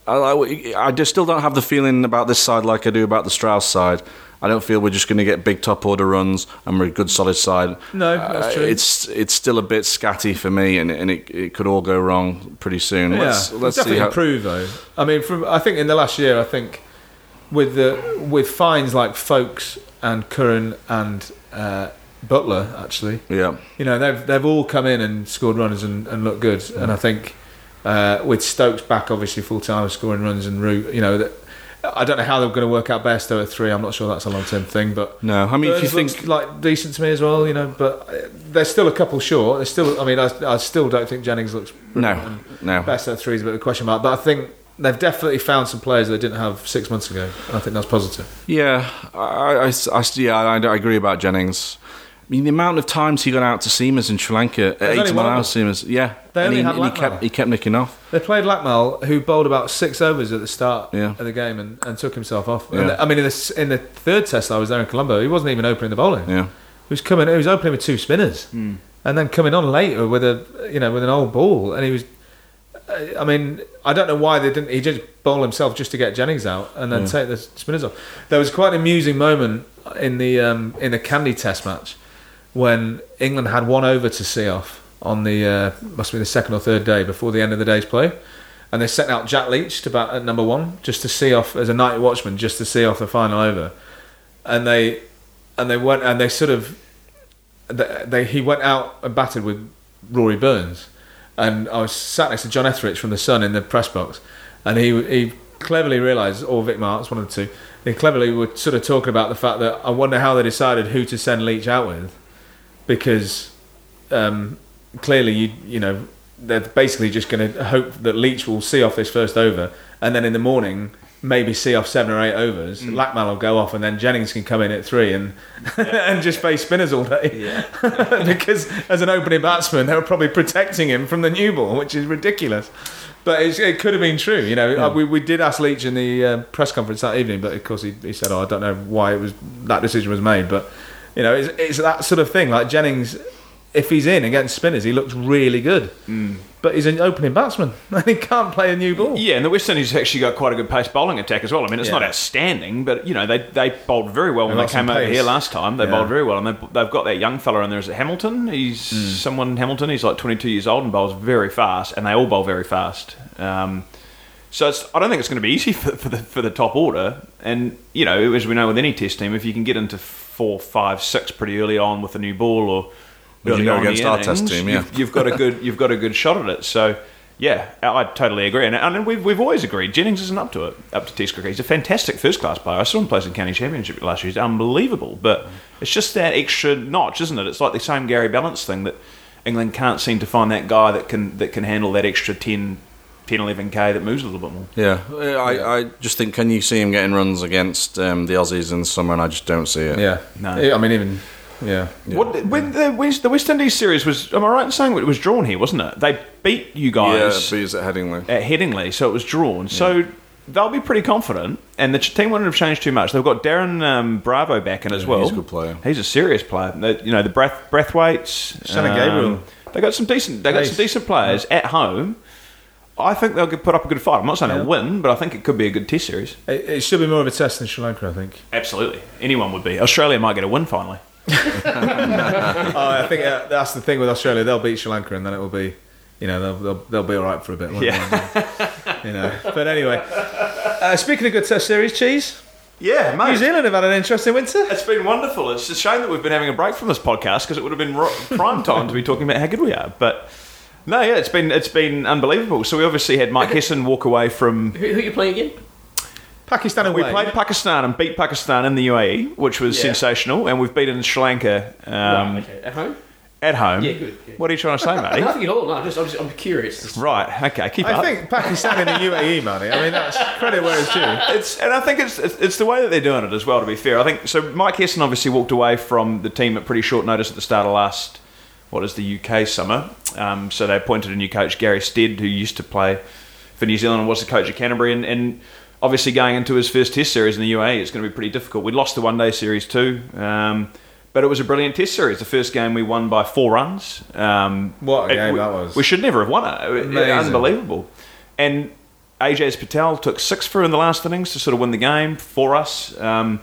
Speaker 3: I, I, I just still don't have the feeling about this side like I do about the Strauss side. I don't feel we're just going to get big top order runs and we're a good solid side.
Speaker 1: No, that's
Speaker 3: Uh,
Speaker 1: true.
Speaker 3: It's it's still a bit scatty for me, and, and it, it could all go wrong pretty soon.
Speaker 1: yeah.
Speaker 3: Let's, let's see
Speaker 1: definitely
Speaker 3: how.
Speaker 1: improved though. I mean, from I think in the last year, I think with the with fines like Foakes and Curran and uh, Buttler, actually,
Speaker 3: Yeah,
Speaker 1: you know they've they've all come in and scored runs and, and looked good. And I think uh, with Stokes back, obviously full time scoring runs and Root, you know that. I don't know how they're going to work out Bairstow at three. I'm not sure that's a long term thing, but
Speaker 3: no. I mean, if you think
Speaker 1: like decent to me as well, you know. But uh, they're still a couple short. They're still. I mean, I, I still don't think Jennings looks
Speaker 3: no, no.
Speaker 1: Best at three is a bit of a question mark, but I think they've definitely found some players they didn't have six months ago, and I think that's positive.
Speaker 3: Yeah, I, I, I- yeah, I, I agree about Jennings. I mean, the amount of times he got out to seamers in Sri Lanka, at
Speaker 1: only
Speaker 3: 80
Speaker 1: one
Speaker 3: mile hour seamers, yeah.
Speaker 1: They
Speaker 3: and
Speaker 1: only
Speaker 3: he,
Speaker 1: had
Speaker 3: and he kept he kept nicking off.
Speaker 1: They played Lakmal, who bowled about six overs at the start
Speaker 3: Yeah.
Speaker 1: of the game and, and took himself off.
Speaker 3: Yeah.
Speaker 1: And I mean, in the, s- in the third test I was there in Colombo, he wasn't even opening the bowling.
Speaker 3: Yeah,
Speaker 1: He was coming. He was opening with two spinners, and then coming on later with a you know with an old ball, and he was. I mean, I don't know why they didn't. He just bowl himself just to get Jennings out and then take the spinners off. There was quite an amusing moment in the um, in the Kandy Test match when England had one over to see off on the uh, must be the second or third day before the end of the day's play, and they sent out Jack Leach to bat at number one just to see off as a night watchman just to see off the final over, and they and they went and they sort of they, they he went out and batted with Rory Burns, and I was sat next to John Etheridge from the Sun in the press box, and he he cleverly realised, or Vic Marks, one of the two, they cleverly were sort of talking about the fact that I wonder how they decided who to send Leach out with, because um, clearly you you know they're basically just going to hope that Leach will see off this first over, and then in the morning maybe see off seven or eight overs.
Speaker 2: Mm.
Speaker 1: Lakmal will go off, and then Jennings can come in at three and <laughs> and just face spinners all day. <laughs> because as an opening batsman, they were probably protecting him from the new ball, which is ridiculous. But it's, it could have been true, you know. Uh, We, we did ask Leach in the uh, press conference that evening, but of course he, he said, "Oh, I don't know why it was that decision was made." But you know, it's, it's that sort of thing. Like Jennings, if he's in against spinners, he looks really good. But he's an opening batsman <laughs> and he can't play a new ball.
Speaker 4: Yeah, and the West Indies actually got quite a good pace bowling attack as well. I mean, it's
Speaker 1: Yeah.
Speaker 4: not outstanding, but you know they, they bowled very well when
Speaker 1: They've
Speaker 4: they came over here last time. They
Speaker 1: Yeah.
Speaker 4: bowled very well, and they, they've got that young fella in there. Is it Hamilton? He's someone Hamilton. He's like 22 years old and bowls very fast, and they all bowl very fast. Um, so it's, I don't think it's going to be easy <laughs> for, for the for the top order. And you know, as we know with any test team, if you can get into four, five, six pretty early on with a new ball or early
Speaker 3: you go
Speaker 4: on
Speaker 3: against our test
Speaker 4: innings,
Speaker 3: team, yeah.
Speaker 4: you've, you've got a good <laughs> you've got a good shot at it. So yeah, I totally agree, and, and we've, we've always agreed Jennings isn't up to it, up to Test cricket. He's a fantastic first class player. I saw him play in county championship last year. He's unbelievable, but it's just that extra notch, isn't it? It's like the same Gary Ballance thing that England can't seem to find that guy that can that can handle that extra 10, 10 11k that moves a little bit more.
Speaker 3: Yeah, I, I just think can you see him getting runs against um, the Aussies in the summer, and I just don't see it.
Speaker 1: Yeah.
Speaker 4: No.
Speaker 1: I mean, even yeah.
Speaker 4: What when the West, the West Indies series was? Am I right in saying it was drawn here, wasn't it? They beat you guys.
Speaker 3: but he's at Headingley.
Speaker 4: at Headingley, so it was drawn. So they'll be pretty confident, and the team wouldn't have changed too much. They've got Darren um, Bravo back in as well.
Speaker 3: he's a good player.
Speaker 4: He's a serious player. They- you know the breath Brathwaites,
Speaker 1: Shannon Gabriel.
Speaker 4: They got some decent. They got some decent players at home. I think they'll put up a good fight. I'm not saying
Speaker 1: Yeah.
Speaker 4: they'll win, but I think it could be a good Test series.
Speaker 1: It, it should be more of a test than Sri Lanka, I think.
Speaker 4: Absolutely, anyone would be. Australia might get a win finally. <laughs>
Speaker 1: oh, I think uh, that's the thing with Australia. They'll beat Sri Lanka, and then it will be, you know, they'll they'll, they'll be all right for a bit.
Speaker 4: Yeah. <laughs>
Speaker 1: you know. But anyway, uh, speaking of good Test series, cheese.
Speaker 4: Yeah,
Speaker 1: New Zealand have had an interesting winter.
Speaker 4: It's been wonderful. It's a shame that we've been having a break from this podcast because it would have been prime time to be talking about how good we are. But no, yeah, it's been it's been unbelievable. So we obviously had Mike Hesson walk away from.
Speaker 2: Who, who are you playing again?
Speaker 1: Pakistan away.
Speaker 4: We played Pakistan and beat Pakistan in the UAE, which was
Speaker 2: Yeah.
Speaker 4: sensational, and we've beaten Sri Lanka um,
Speaker 2: right, okay. At home?
Speaker 4: at home.
Speaker 2: Yeah, good, good.
Speaker 4: What are you trying to say, <laughs> mate?
Speaker 2: Nothing at all. No, I'm just, I'm, just, I'm curious.
Speaker 4: right. Okay. Keep
Speaker 1: I
Speaker 4: up.
Speaker 1: think Pakistan in the <laughs> UAE, Manny. I mean, that's credit where it's due.
Speaker 4: It's and I think it's, it's it's the way that they're doing it as well. To be fair, I think so. Mike Hesson obviously walked away from the team at pretty short notice at the start of last what is the UK summer. Um, so they appointed a new coach, Gary Stead, who used to play for New Zealand and was the coach of Canterbury. And, and obviously going into his first Test series in the UAE, it's going to be pretty difficult. We lost the one day series too. Um, but it was a brilliant Test series. The first game we won by four runs. Um,
Speaker 1: What a game
Speaker 4: we,
Speaker 1: that was.
Speaker 4: We should never have won it.
Speaker 1: Amazing.
Speaker 4: Unbelievable. And Ajaz Patel took six for in the last innings to sort of win the game for us. Um,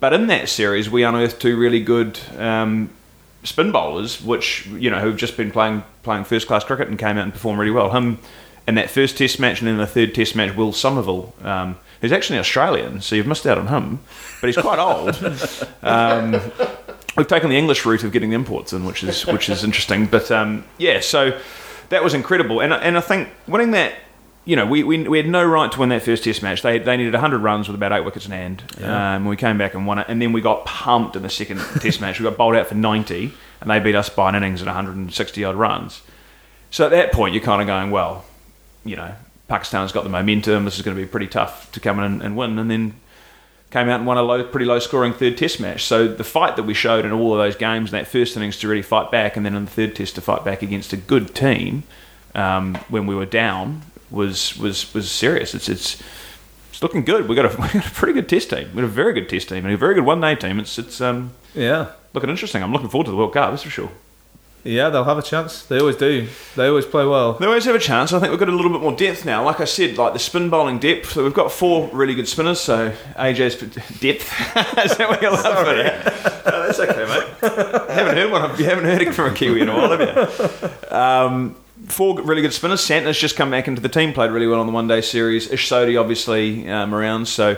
Speaker 4: but in that series, we unearthed two really good um, spin bowlers, which you know who've just been playing playing first class cricket and came out and performed really well. Him in that first Test match, and then the third Test match, Will Somerville, um, who's actually Australian, so you've missed out on him, but he's quite old. <laughs> Um, we've taken the English route of getting the imports in, which is which is interesting. But um, yeah, so that was incredible, and and I think winning that. You know, we, we, we had no right to win that first Test match. They, they needed 100 runs with about eight wickets in hand. Um, we came back and won it, and then we got pumped in the second <laughs> Test match. We got bowled out for 90, and they beat us by an innings at 160 odd runs. So at that point, you're kind of going, well, you know, Pakistan's got the momentum. This is going to be pretty tough to come in and, and win. And then came out and won a low, pretty low scoring third test match. So the fight that we showed in all of those games in that first innings to really fight back, and then in the third test to fight back against a good team um, when we were down was was was serious. It's it's it's looking good. We got a <laughs> we got a pretty good test team. We got a very good test team and a very good one day team. It's it's um,
Speaker 1: Yeah.
Speaker 4: looking interesting. I'm looking forward to the World Cup. That's for sure.
Speaker 1: Yeah, they'll have a chance. They always do. They always play well.
Speaker 4: They always have a chance. I think we've got a little bit more depth now. Like I said, like the spin bowling depth. So we've got four really good spinners. So AJ's <laughs> depth. <laughs> Is that what you're laughing at? Oh, that's okay, mate. haven't heard one. of- You haven't heard it from a Kiwi in a while, have you? Um, four really good spinners. Santner's just come back into the team. Played really well on the one day series. Ish Sodhi obviously um, around. So.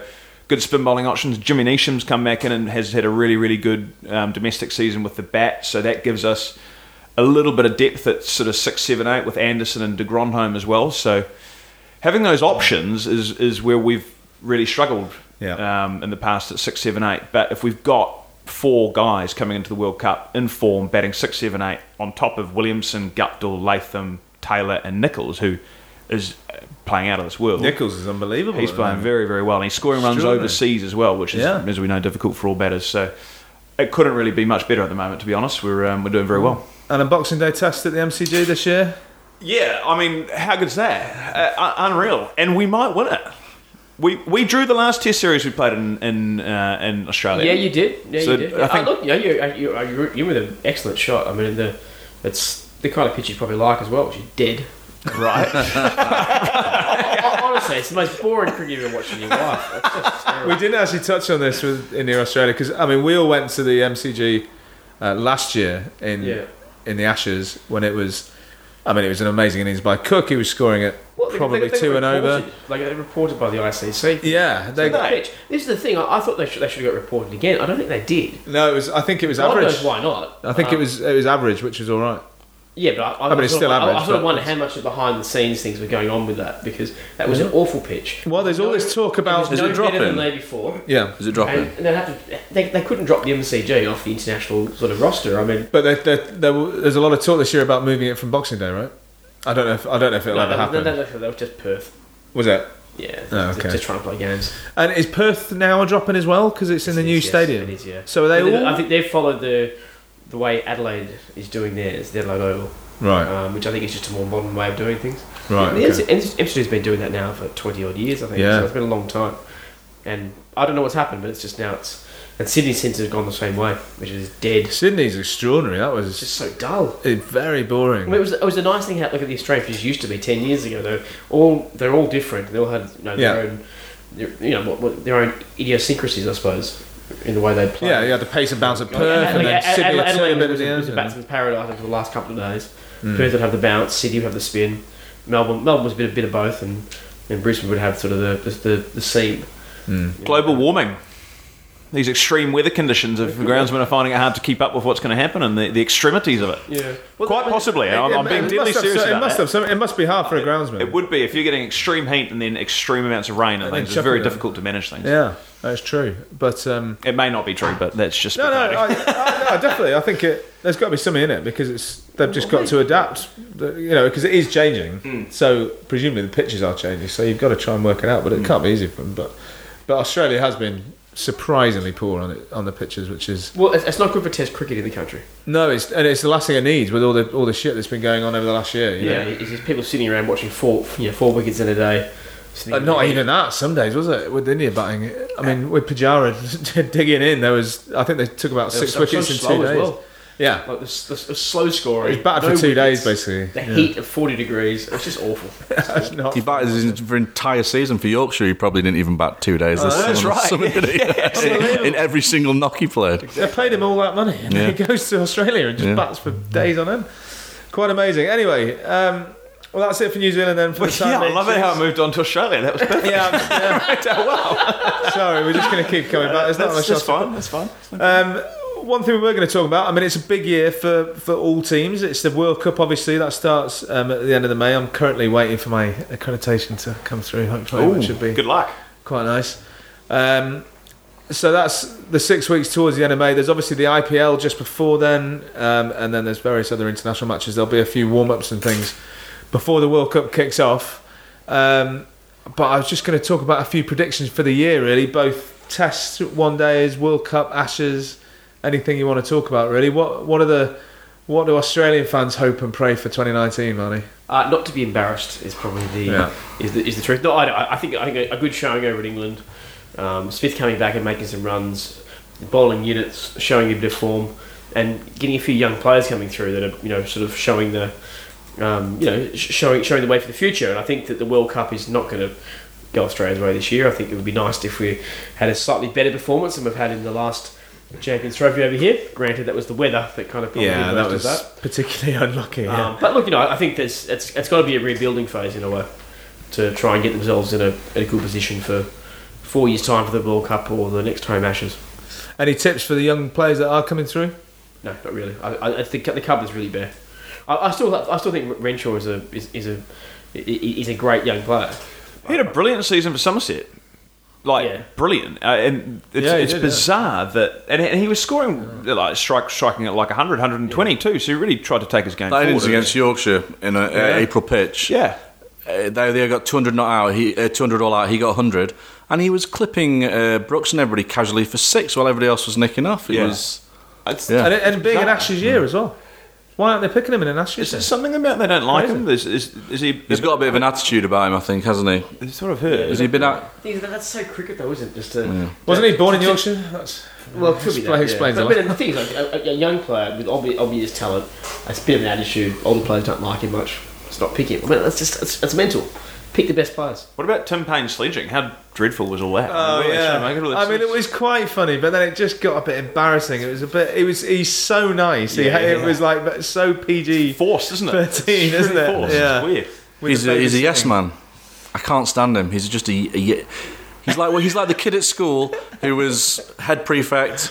Speaker 4: Good spin bowling options. Jimmy Neesham's come back in and has had a really, really good um, domestic season with the bat. So that gives us a little bit of depth at sort of six, seven, eight with Anderson and de Grandhomme as well. So having those options is is where we've really struggled
Speaker 1: Yeah.
Speaker 4: um, in the past at six, seven, eight. But if we've got four guys coming into the World Cup in form, batting six, seven, eight, on top of Williamson, Guptill, Latham, Taylor, and Nichols, who is playing out of this world.
Speaker 1: Nichols is unbelievable.
Speaker 4: He's playing very, very well, and he's scoring runs overseas as well, which is,
Speaker 1: Yeah.
Speaker 4: as we know, difficult for all batters. So it couldn't really be much better at the moment. To be honest, we're um, we're doing very well.
Speaker 1: And a Boxing Day test at the MCG this year.
Speaker 4: Yeah, I mean, how good's that? Uh, unreal, and we might win it. We we drew the last Test series we played in in uh, in Australia.
Speaker 2: Yeah, you did. Yeah,
Speaker 4: So
Speaker 2: you did.
Speaker 4: I think-
Speaker 2: oh, look, yeah, you, you, you, you were an excellent shot. I mean, the it's the kind of pitch you probably like as well, which is dead.
Speaker 4: right. <laughs>
Speaker 2: Honestly, it's the most boring cricket you've ever watched in your life. It's just.
Speaker 1: We didn't actually touch on this with India Australia because I mean we all went to the MCG uh, last year in
Speaker 2: Yeah.
Speaker 1: in the Ashes when it was. I mean, it was an amazing innings by Cook. He was scoring it
Speaker 2: Well,
Speaker 1: probably
Speaker 2: they- they
Speaker 1: two
Speaker 2: were
Speaker 1: and over.
Speaker 2: reported- Like they reported by the ICC.
Speaker 1: Yeah, they.
Speaker 2: The pitch. This is the thing. I, I thought they should, they should have got reported again. I don't think they did.
Speaker 1: No, it was. I think it was
Speaker 2: God
Speaker 1: average.
Speaker 2: knows why not.
Speaker 1: I think it
Speaker 2: Um,
Speaker 1: was it was average, which was all right.
Speaker 2: Yeah, but I, I,
Speaker 1: I mean, it's still
Speaker 2: of, I- I, sort of wonder how much behind the scenes things were going on with that because that was an awful pitch.
Speaker 1: Well, there's all this talk
Speaker 2: It
Speaker 1: about.
Speaker 2: was
Speaker 3: Is
Speaker 2: no
Speaker 3: it dropping?
Speaker 2: better than the day before.
Speaker 1: Yeah,
Speaker 3: Is it dropping?
Speaker 2: And, and they'd have to, they, they couldn't drop the MCG off the international sort of roster. I mean,
Speaker 1: but there, there, there, w- there's a lot of talk this year about moving it from Boxing Day, right? I don't know. If, I don't know if it'll
Speaker 2: no,
Speaker 1: ever
Speaker 2: that,
Speaker 1: happen.
Speaker 2: that, that, that was just Perth.
Speaker 1: Was it?
Speaker 2: Yeah,
Speaker 1: Oh, okay.
Speaker 2: just trying to play games.
Speaker 1: And is Perth now dropping as well because it's in the
Speaker 2: It
Speaker 1: new
Speaker 2: is, yes,
Speaker 1: stadium?
Speaker 2: It is, yeah.
Speaker 1: So are they all
Speaker 2: I think they've followed the the way Adelaide is doing theirs, the Adelaide Oval,
Speaker 1: right?
Speaker 2: um, which I think is just a more modern way of doing things.
Speaker 1: right.
Speaker 2: The
Speaker 1: okay.
Speaker 2: MCG's been doing that now for 20 odd years, I think.
Speaker 1: Yeah.
Speaker 2: So it's been a long time. And I don't know what's happened, but it's just now it's. And Sydney since has gone the same way, which is dead.
Speaker 1: Sydney's extraordinary. That was It's
Speaker 2: just so dull.
Speaker 1: it's very boring.
Speaker 2: I mean, it was it was a nice thing. How, look at the Australian pitches used to be ten years ago. They're all they're all different. They all had you know, their
Speaker 1: Yeah.
Speaker 2: own, you know, their own idiosyncrasies, I suppose, in the way they play.
Speaker 1: yeah, you had the pace and bounce at
Speaker 2: Like,
Speaker 1: Perth,
Speaker 2: Ad-
Speaker 1: and then
Speaker 2: like, Ad-
Speaker 1: Sydney would
Speaker 2: Adelaide
Speaker 1: turn a bit at
Speaker 2: was,
Speaker 1: the
Speaker 2: was
Speaker 1: end.
Speaker 2: the paradise for the last couple of days.
Speaker 1: Mm.
Speaker 2: Perth would have the bounce, Sydney would have the spin. Melbourne, Melbourne was a bit, a bit of both, and, and Brisbane would have sort of the the, the, the seam.
Speaker 1: Mm.
Speaker 4: Global warming. These extreme weather conditions of the groundsmen are finding it hard to keep up with what's going to happen and the, the extremities of it.
Speaker 2: Yeah,
Speaker 4: Quite possibly. I'm, I'm
Speaker 1: It-
Speaker 4: being
Speaker 1: it
Speaker 4: deadly
Speaker 1: must have
Speaker 4: serious
Speaker 1: it must
Speaker 4: that.
Speaker 1: have some, it must be hard for a groundsman.
Speaker 4: It would be if you're getting extreme heat and then extreme amounts of rain and
Speaker 1: And then
Speaker 4: things. It's very
Speaker 1: it
Speaker 4: difficult to manage things.
Speaker 1: Yeah, that's true. But um,
Speaker 4: It may not be true, but that's just
Speaker 1: no, no. I, I, no, definitely. I think it. There's got to be something in it because it's they've just got to adapt. You know, because it is changing. So presumably the pitches are changing. So you've got to try and work it out. But it can't be easy for them. But but Australia has been surprisingly poor on it on the pitches, which is
Speaker 2: Well, it's, not good for Test cricket in the country.
Speaker 1: no, it's and it's the last thing it needs with all the all the shit that's been going on over the last year. You
Speaker 2: Yeah,
Speaker 1: know?
Speaker 2: it's just people sitting around watching four, you know, four wickets in a day.
Speaker 1: Uh, not even that. Some days was it with India batting? I mean, with Pujara <laughs> digging in, there was. I think they took about six wickets in two days.
Speaker 2: well.
Speaker 1: Yeah,
Speaker 2: Like the, s- the, the slow scoring.
Speaker 1: he's batted
Speaker 2: no
Speaker 1: for two
Speaker 2: wickets,
Speaker 1: days basically.
Speaker 2: The
Speaker 1: Yeah.
Speaker 2: heat of 40 degrees. It's just awful. <laughs>
Speaker 1: That's not
Speaker 3: He batted his for entire season for Yorkshire. He probably didn't even bat two days this
Speaker 1: Oh, that's
Speaker 3: summer. <laughs>
Speaker 4: right.
Speaker 3: summer, did he? <laughs> in, in every single knock he played.
Speaker 1: They paid him all that money, and
Speaker 3: Yeah.
Speaker 1: then he goes to Australia and just
Speaker 3: Yeah.
Speaker 1: bats for days on end. Quite amazing. Anyway, um, well, that's it for New Zealand then. For the
Speaker 4: yeah, I love it how it moved on to Australia. That was perfect.
Speaker 1: Yeah, yeah. Sorry, we're just going to keep coming back. There's not
Speaker 4: that's,
Speaker 1: much
Speaker 4: that's
Speaker 1: else.
Speaker 4: fine. That's fine.
Speaker 1: Um, one thing we're going to talk about. I mean, it's a big year for, for all teams. It's the World Cup, obviously, that starts um, at the end of the May. I'm currently waiting for my accreditation to come through. Hopefully, which should be
Speaker 4: Good luck.
Speaker 1: quite nice. Um, so that's the six weeks towards the end of May. There's obviously the IPL just before then, um, and then there's various other international matches. There'll be a few warm ups and things before the World Cup kicks off. Um, but I was just going to talk about a few predictions for the year, really, both Test one days, World Cup, Ashes, anything you want to talk about, really. What what are the what do Australian fans hope and pray for 2019, Manny?
Speaker 2: Uh, not to be embarrassed is probably the
Speaker 1: Yeah.
Speaker 2: is the, is the truth. No, I, I think I think a good showing over in England. Um, Smith coming back and making some runs, bowling units showing a bit of form, and getting a few young players coming through that are you know sort of showing the um, you know showing showing the way for the future. And I think that the World Cup is not going to go Australia's way this year. I think it would be nice if we had a slightly better performance than we've had in the last Champions Trophy over here. Granted, that was the weather that kind of
Speaker 1: Yeah, that was
Speaker 2: that.
Speaker 1: particularly <laughs> unlucky. Yeah.
Speaker 2: Um, but look, you know, I think there's it's it's got to be a rebuilding phase in a way to try and get themselves in a, in a good position for four years' time for the World Cup or the next home Ashes.
Speaker 1: Any tips for the young players that are coming through?
Speaker 2: No, not really. I, I, I think the cupboard's really bare. I, I still I still think Renshaw is a is, is a i- i- is a great young player.
Speaker 4: He had a brilliant season for Somerset. Like
Speaker 2: Yeah.
Speaker 4: brilliant, uh, and it's,
Speaker 1: Yeah,
Speaker 4: it's
Speaker 1: did, yeah.
Speaker 4: bizarre that, and, and he was scoring like strike, striking at like 100, 120 too. So he really tried to take his game
Speaker 3: That
Speaker 4: forward.
Speaker 3: innings against Yorkshire in a, a April pitch.
Speaker 4: yeah,
Speaker 3: uh, they they got 200 not out. He uh, 200 all out. He got 100, and he was clipping uh, Brooks and everybody casually for six while everybody else was nicking off. It
Speaker 4: Yeah.
Speaker 3: was
Speaker 4: It's,
Speaker 3: Yeah.
Speaker 1: And, it- and being an
Speaker 4: Bizarre.
Speaker 1: Ashes year as well. Why aren't they picking him in an Ashes?
Speaker 4: Is there something about they don't like
Speaker 1: Crazy.
Speaker 4: him? Is, is, is he?
Speaker 3: he's got a bit of an attitude about him, I think, hasn't he?
Speaker 4: It's sort of heard.
Speaker 3: Has he been at?
Speaker 2: That's so cricket, though, isn't it? Just to,
Speaker 1: Wasn't he born in Yorkshire? That's,
Speaker 2: Well, it could be that, yeah.
Speaker 1: explains
Speaker 2: but,
Speaker 1: a
Speaker 2: but
Speaker 1: lot.
Speaker 2: the thing is, like, a, a young player with obvious, obvious talent, a bit of an attitude, older players don't like him much. It's not picking him. I mean, that's just it's, it's mental. Pick the best players.
Speaker 4: What about Tim Paine sledging? How dreadful was all that?
Speaker 1: Oh
Speaker 4: What were they
Speaker 1: yeah,
Speaker 4: trying to make of all
Speaker 1: I mean it was quite funny, but then it just got a bit embarrassing. It was a bit. It was. He's so nice. He,
Speaker 4: Yeah,
Speaker 1: it was like so PG.
Speaker 4: forced, isn't it?
Speaker 1: 13,
Speaker 4: It's
Speaker 1: isn't it?
Speaker 4: Forced.
Speaker 1: Yeah.
Speaker 4: It's weird.
Speaker 1: with
Speaker 3: He's a, he's a yes
Speaker 1: singing.
Speaker 3: man. I can't stand him. He's just a, a ye- he's like well, he's like the kid at school who was head prefect,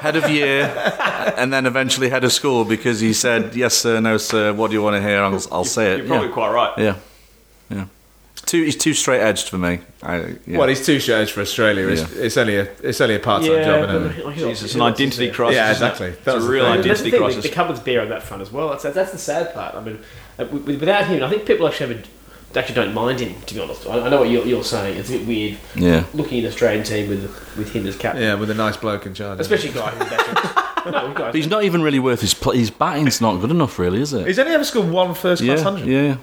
Speaker 3: head of year, and then eventually head of school because he said yes sir, no sir. What do you want to hear? I'll, I'll say it.
Speaker 4: You're probably
Speaker 3: yeah.
Speaker 4: quite right.
Speaker 3: yeah, yeah. Too he's too straight edged for me. I, yeah.
Speaker 1: Well, he's too straight edged for Australia. It's, it's only a it's only a part time job. Isn't it?
Speaker 4: Jesus, it's an identity crisis.
Speaker 1: Yeah,
Speaker 4: isn't it?
Speaker 1: exactly.
Speaker 4: It's a
Speaker 1: the
Speaker 4: real
Speaker 1: thing.
Speaker 2: And that's the
Speaker 4: identity
Speaker 2: thing, the,
Speaker 4: crisis.
Speaker 2: the cupboard's bare on that front as well. That's, that's the sad part. I mean, uh, without him, I think people actually have a, actually don't mind him. To be honest, I, I know what you're, you're saying. It's a bit weird
Speaker 3: yeah.
Speaker 2: looking at the Australian team with with him as captain,
Speaker 1: Yeah, with a nice bloke in charge.
Speaker 2: especially guy who's batting. <laughs> no,
Speaker 3: But he's not even really worth his. Pl- his batting's not good enough, really, is it?
Speaker 1: He's only ever scored one first class
Speaker 3: yeah,
Speaker 1: hundred.
Speaker 3: yeah.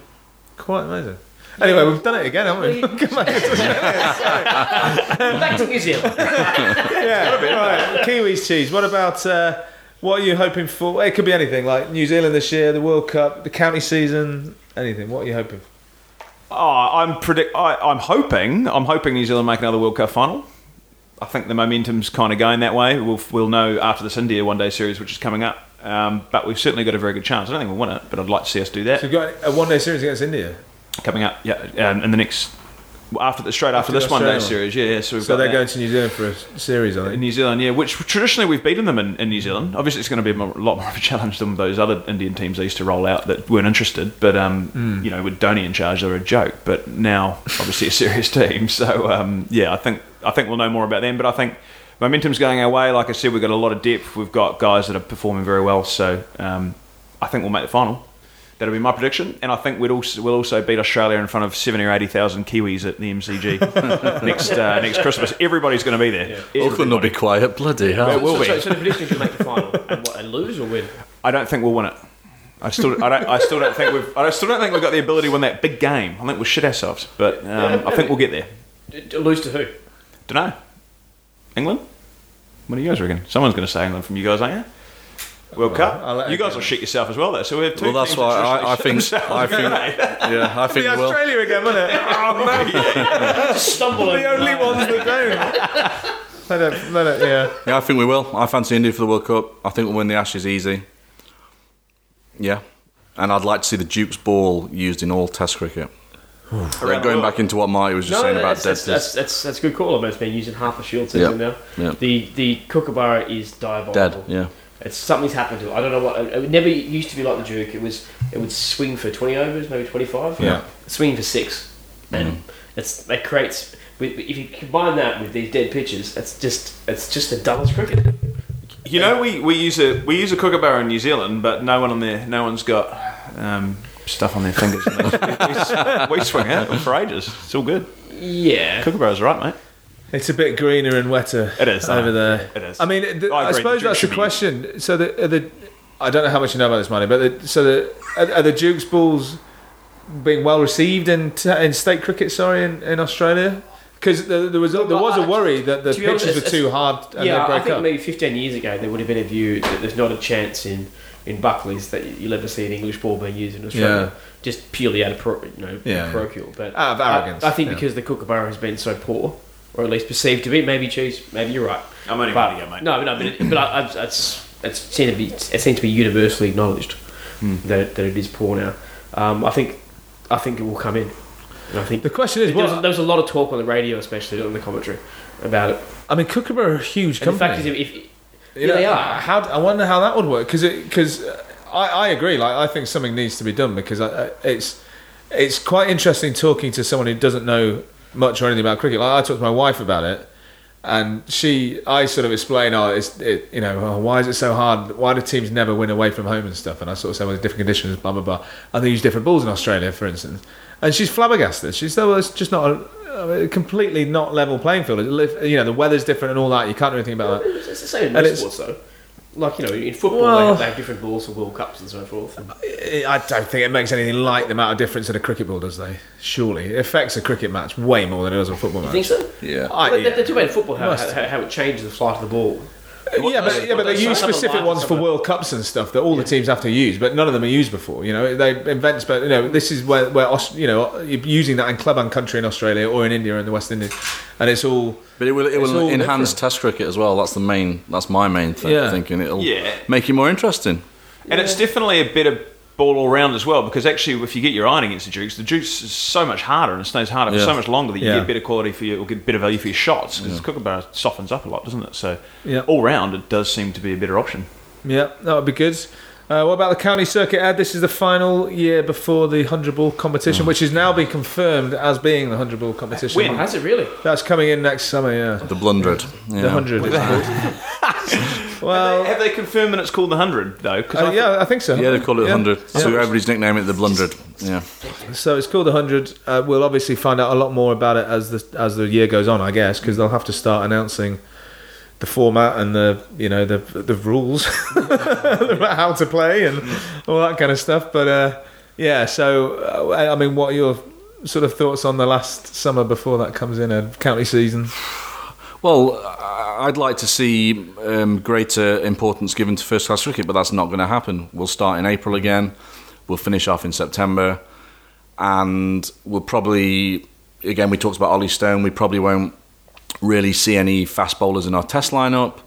Speaker 1: Quite amazing. Anyway, we've done it again, haven't we? <laughs> Come on. <laughs>
Speaker 2: back to New Zealand. <laughs>
Speaker 1: yeah, right. Kiwis cheese. What about uh, what are you hoping for? It could be anything, like New Zealand this year, the World Cup, the county season, anything. What are you hoping?
Speaker 4: Oh, I'm predict. I, I'm hoping. I'm hoping New Zealand make another World Cup final. I think the momentum's kind of going that way. We'll we'll know after this India one day series, which is coming up. Um, but we've certainly got a very good chance. I don't think we'll win it, but I'd like to see us do that
Speaker 1: So we've got a one day series against India.
Speaker 4: Coming up. Yeah, um, in the next after the straight after,
Speaker 1: After
Speaker 4: this one day series. Yeah, yeah. So we've
Speaker 1: So they're
Speaker 4: that.
Speaker 1: going to New Zealand for a series, I
Speaker 4: in
Speaker 1: think.
Speaker 4: New Zealand, yeah, which traditionally we've beaten them in, in New Zealand. Obviously, it's going to be a lot more of a challenge than those other Indian teams they used to roll out that weren't interested. But um,
Speaker 1: Hmm.
Speaker 4: you know, with Dhoni in charge, they're a joke. But now, obviously, a <laughs> serious team. So um, yeah, I think I think we'll know more about them. But I think momentum's going our way. Like I said, we've got a lot of depth. We've got guys that are performing very well. So um, I think we'll make the final. That'll be my prediction, and I think we'd also we'll also beat Australia in front of seventy or eighty thousand Kiwis at the MCG <laughs> next uh, next Christmas. Everybody's going to be there.
Speaker 3: Auckland will be quiet. Bloody hell.
Speaker 4: It will
Speaker 2: so,
Speaker 4: be.
Speaker 2: So, so the prediction is make the final and, what, and lose or win.
Speaker 4: I don't think we'll win it. I still, I don't, I still don't think we've, I still don't think we've got the ability to win that big game. I think we'll shit ourselves, but um, I think we'll get there.
Speaker 2: D- d- Lose to who?
Speaker 4: Don't know. England? What do you guys reckon? Someone's going to say England from you guys, aren't you? World
Speaker 1: I'll
Speaker 4: Cup.
Speaker 1: let
Speaker 4: You guys will shit yourself as well, though. So we have two.
Speaker 3: Well, that's why I, I think.
Speaker 4: shit <laughs>
Speaker 3: I
Speaker 4: themselves.
Speaker 3: think. Yeah, I think
Speaker 1: Be
Speaker 3: we will.
Speaker 1: Australia again, wouldn't it? <laughs> Oh <laughs> no!
Speaker 2: Stumble
Speaker 1: the only ones that don't. They don't, they don't, yeah.
Speaker 3: Yeah, I think we will. I fancy India for the World Cup. I think we'll win the Ashes easy. Yeah, and I'd like to see the Duke's ball used in all Test cricket.
Speaker 4: Around the
Speaker 3: Going back into what Marty was just saying about
Speaker 2: that's,
Speaker 3: dead
Speaker 2: that's, that's, that's, that's a good call. I mean, it's been used in half a Shield season
Speaker 3: Yeah.
Speaker 2: now.
Speaker 3: Yeah.
Speaker 2: The the Kookaburra is diabolical.
Speaker 3: dead. Yeah,
Speaker 2: It's something's happened to it. I don't know what. It never used to be like the Duke. It was it would swing for twenty overs, maybe twenty five.
Speaker 1: Yeah.
Speaker 2: swinging for six, and it's it creates. If you combine that with these dead pitches, it's just it's just the dullest cricket.
Speaker 4: You know, we, we use a we use a kookaburra in New Zealand, but no one on there, no one's got um, stuff on their fingers. <laughs> we, we, we swing it for ages. It's all good.
Speaker 2: Yeah,
Speaker 4: Kookaburra's right, mate.
Speaker 1: It's a bit greener and wetter.
Speaker 4: It is,
Speaker 1: over
Speaker 4: though.
Speaker 1: there.
Speaker 4: It is.
Speaker 1: I mean, the,
Speaker 4: I
Speaker 1: I, suppose
Speaker 4: the
Speaker 1: that's the
Speaker 4: should be-
Speaker 1: question. So the, are the I don't know how much you know about this, Manny, but the, so the are, are the Duke's balls being well received in in state cricket? Sorry, in, in Australia, because there, there was a, there was a worry that the
Speaker 2: to be honest,
Speaker 1: pitches were too hard and
Speaker 2: yeah.
Speaker 1: they'd
Speaker 2: I think
Speaker 1: up.
Speaker 2: maybe fifteen years ago there would have been a view that there's not a chance in in Buckley's that you'll ever see an English ball being used in Australia.
Speaker 1: Yeah.
Speaker 2: Just purely out of pro, you know
Speaker 1: Yeah, yeah.
Speaker 2: parochial, but
Speaker 1: Out of arrogance,
Speaker 2: I, I think
Speaker 1: yeah.
Speaker 2: because the Kookaburra has been so poor, or at least perceived to be. Maybe choose. Maybe you're right.
Speaker 4: I'm only
Speaker 2: But,
Speaker 4: one again, mate.
Speaker 2: No, no, but, it, but I, I, it's it's seemed to be it seems to be universally acknowledged
Speaker 1: Hmm.
Speaker 2: that it, that it is poor now. Um, I think I think it will come in. And I think
Speaker 1: The question is,
Speaker 2: there, was, there was a lot of talk on the radio, especially on the commentary, about it.
Speaker 1: I mean, Kookaburra are a huge
Speaker 2: And the
Speaker 1: company.
Speaker 2: fact is, if, if
Speaker 1: You
Speaker 2: yeah,
Speaker 1: know,
Speaker 2: they are.
Speaker 1: How I wonder how that would work because because I, I agree. Like I think something needs to be done because I, I- it's it's quite interesting talking to someone who doesn't know much or anything about cricket. Like I talked to my wife about it, And she, I sort of explain, oh, it's, it, you know, oh, why is it so hard? Why do teams never win away from home and stuff? And I sort of say, well, different conditions, blah blah blah. And they use different balls in Australia, for instance. And she's flabbergasted. She's well, it's just not a, a completely not level playing field. You know, the weather's different and all that. You can't do anything about that.
Speaker 2: It's the same in sports, though. Like you know, in football
Speaker 1: Well-
Speaker 2: they, have, they have different balls for World Cups and so forth. And
Speaker 1: I don't think it makes anything like the amount of difference that a cricket ball does, though. Surely it affects a cricket match way more than it does a football
Speaker 2: you
Speaker 1: match.
Speaker 2: think so?
Speaker 3: Yeah.
Speaker 1: I,
Speaker 2: But
Speaker 1: yeah.
Speaker 2: They're talking about in football how, how, how it changes the flight of the ball.
Speaker 1: Yeah, but, uh, yeah, but they use specific ones for World Cups and stuff that all the teams have to use, but none of them are used before. You know, they invent, but you know, this is where, where Aus- you know, you're using that in club and country in Australia or in India and the West Indies, and it's all
Speaker 3: But it will, it will enhance
Speaker 1: different.
Speaker 3: Test cricket as well. That's the main. That's my main thing.
Speaker 1: Yeah.
Speaker 3: Thinking it'll
Speaker 4: Yeah.
Speaker 3: make it more interesting.
Speaker 4: And it's definitely a better ball all round as well because actually, if you get your iron against the Dukes, the Dukes is so much harder and it stays harder
Speaker 3: Yeah.
Speaker 4: for so much longer that you
Speaker 1: Yeah.
Speaker 4: get better quality for your, or get better value for your shots because Kookaburra softens up a lot, doesn't it? So
Speaker 1: Yeah.
Speaker 4: all round, it does seem to be a better option.
Speaker 1: yeah, that would be good. Uh, what about the county circuit? ad? this is the final year before the hundred ball competition, which has now been confirmed as being the hundred ball competition.
Speaker 4: When?
Speaker 2: Has it really?
Speaker 1: That's coming in next summer. Yeah,
Speaker 3: The blundered. Yeah.
Speaker 1: the hundred. <laughs> Well,
Speaker 4: have they confirmed that it's called the hundred though? 'Cause
Speaker 1: uh,
Speaker 4: I thought-
Speaker 1: yeah, I think so.
Speaker 3: Yeah, they call it
Speaker 1: Yeah.
Speaker 3: 100. So everybody's nickname it the blundered. Yeah.
Speaker 1: So it's called the hundred. Uh, we'll obviously find out a lot more about it as the as the year goes on, I guess, because they'll have to start announcing the format and the you know the the rules <laughs> about how to play and all that kind of stuff. But uh, yeah, so uh, I mean, what are your sort of thoughts on the last summer before that comes in a county season?
Speaker 3: Well, I- I'd like to see um, greater importance given to first class cricket, but that's not going to happen. We'll start in April again. We'll finish off in September, and we'll probably again we talked about Ollie Stone. We probably won't really see any fast bowlers in our test lineup.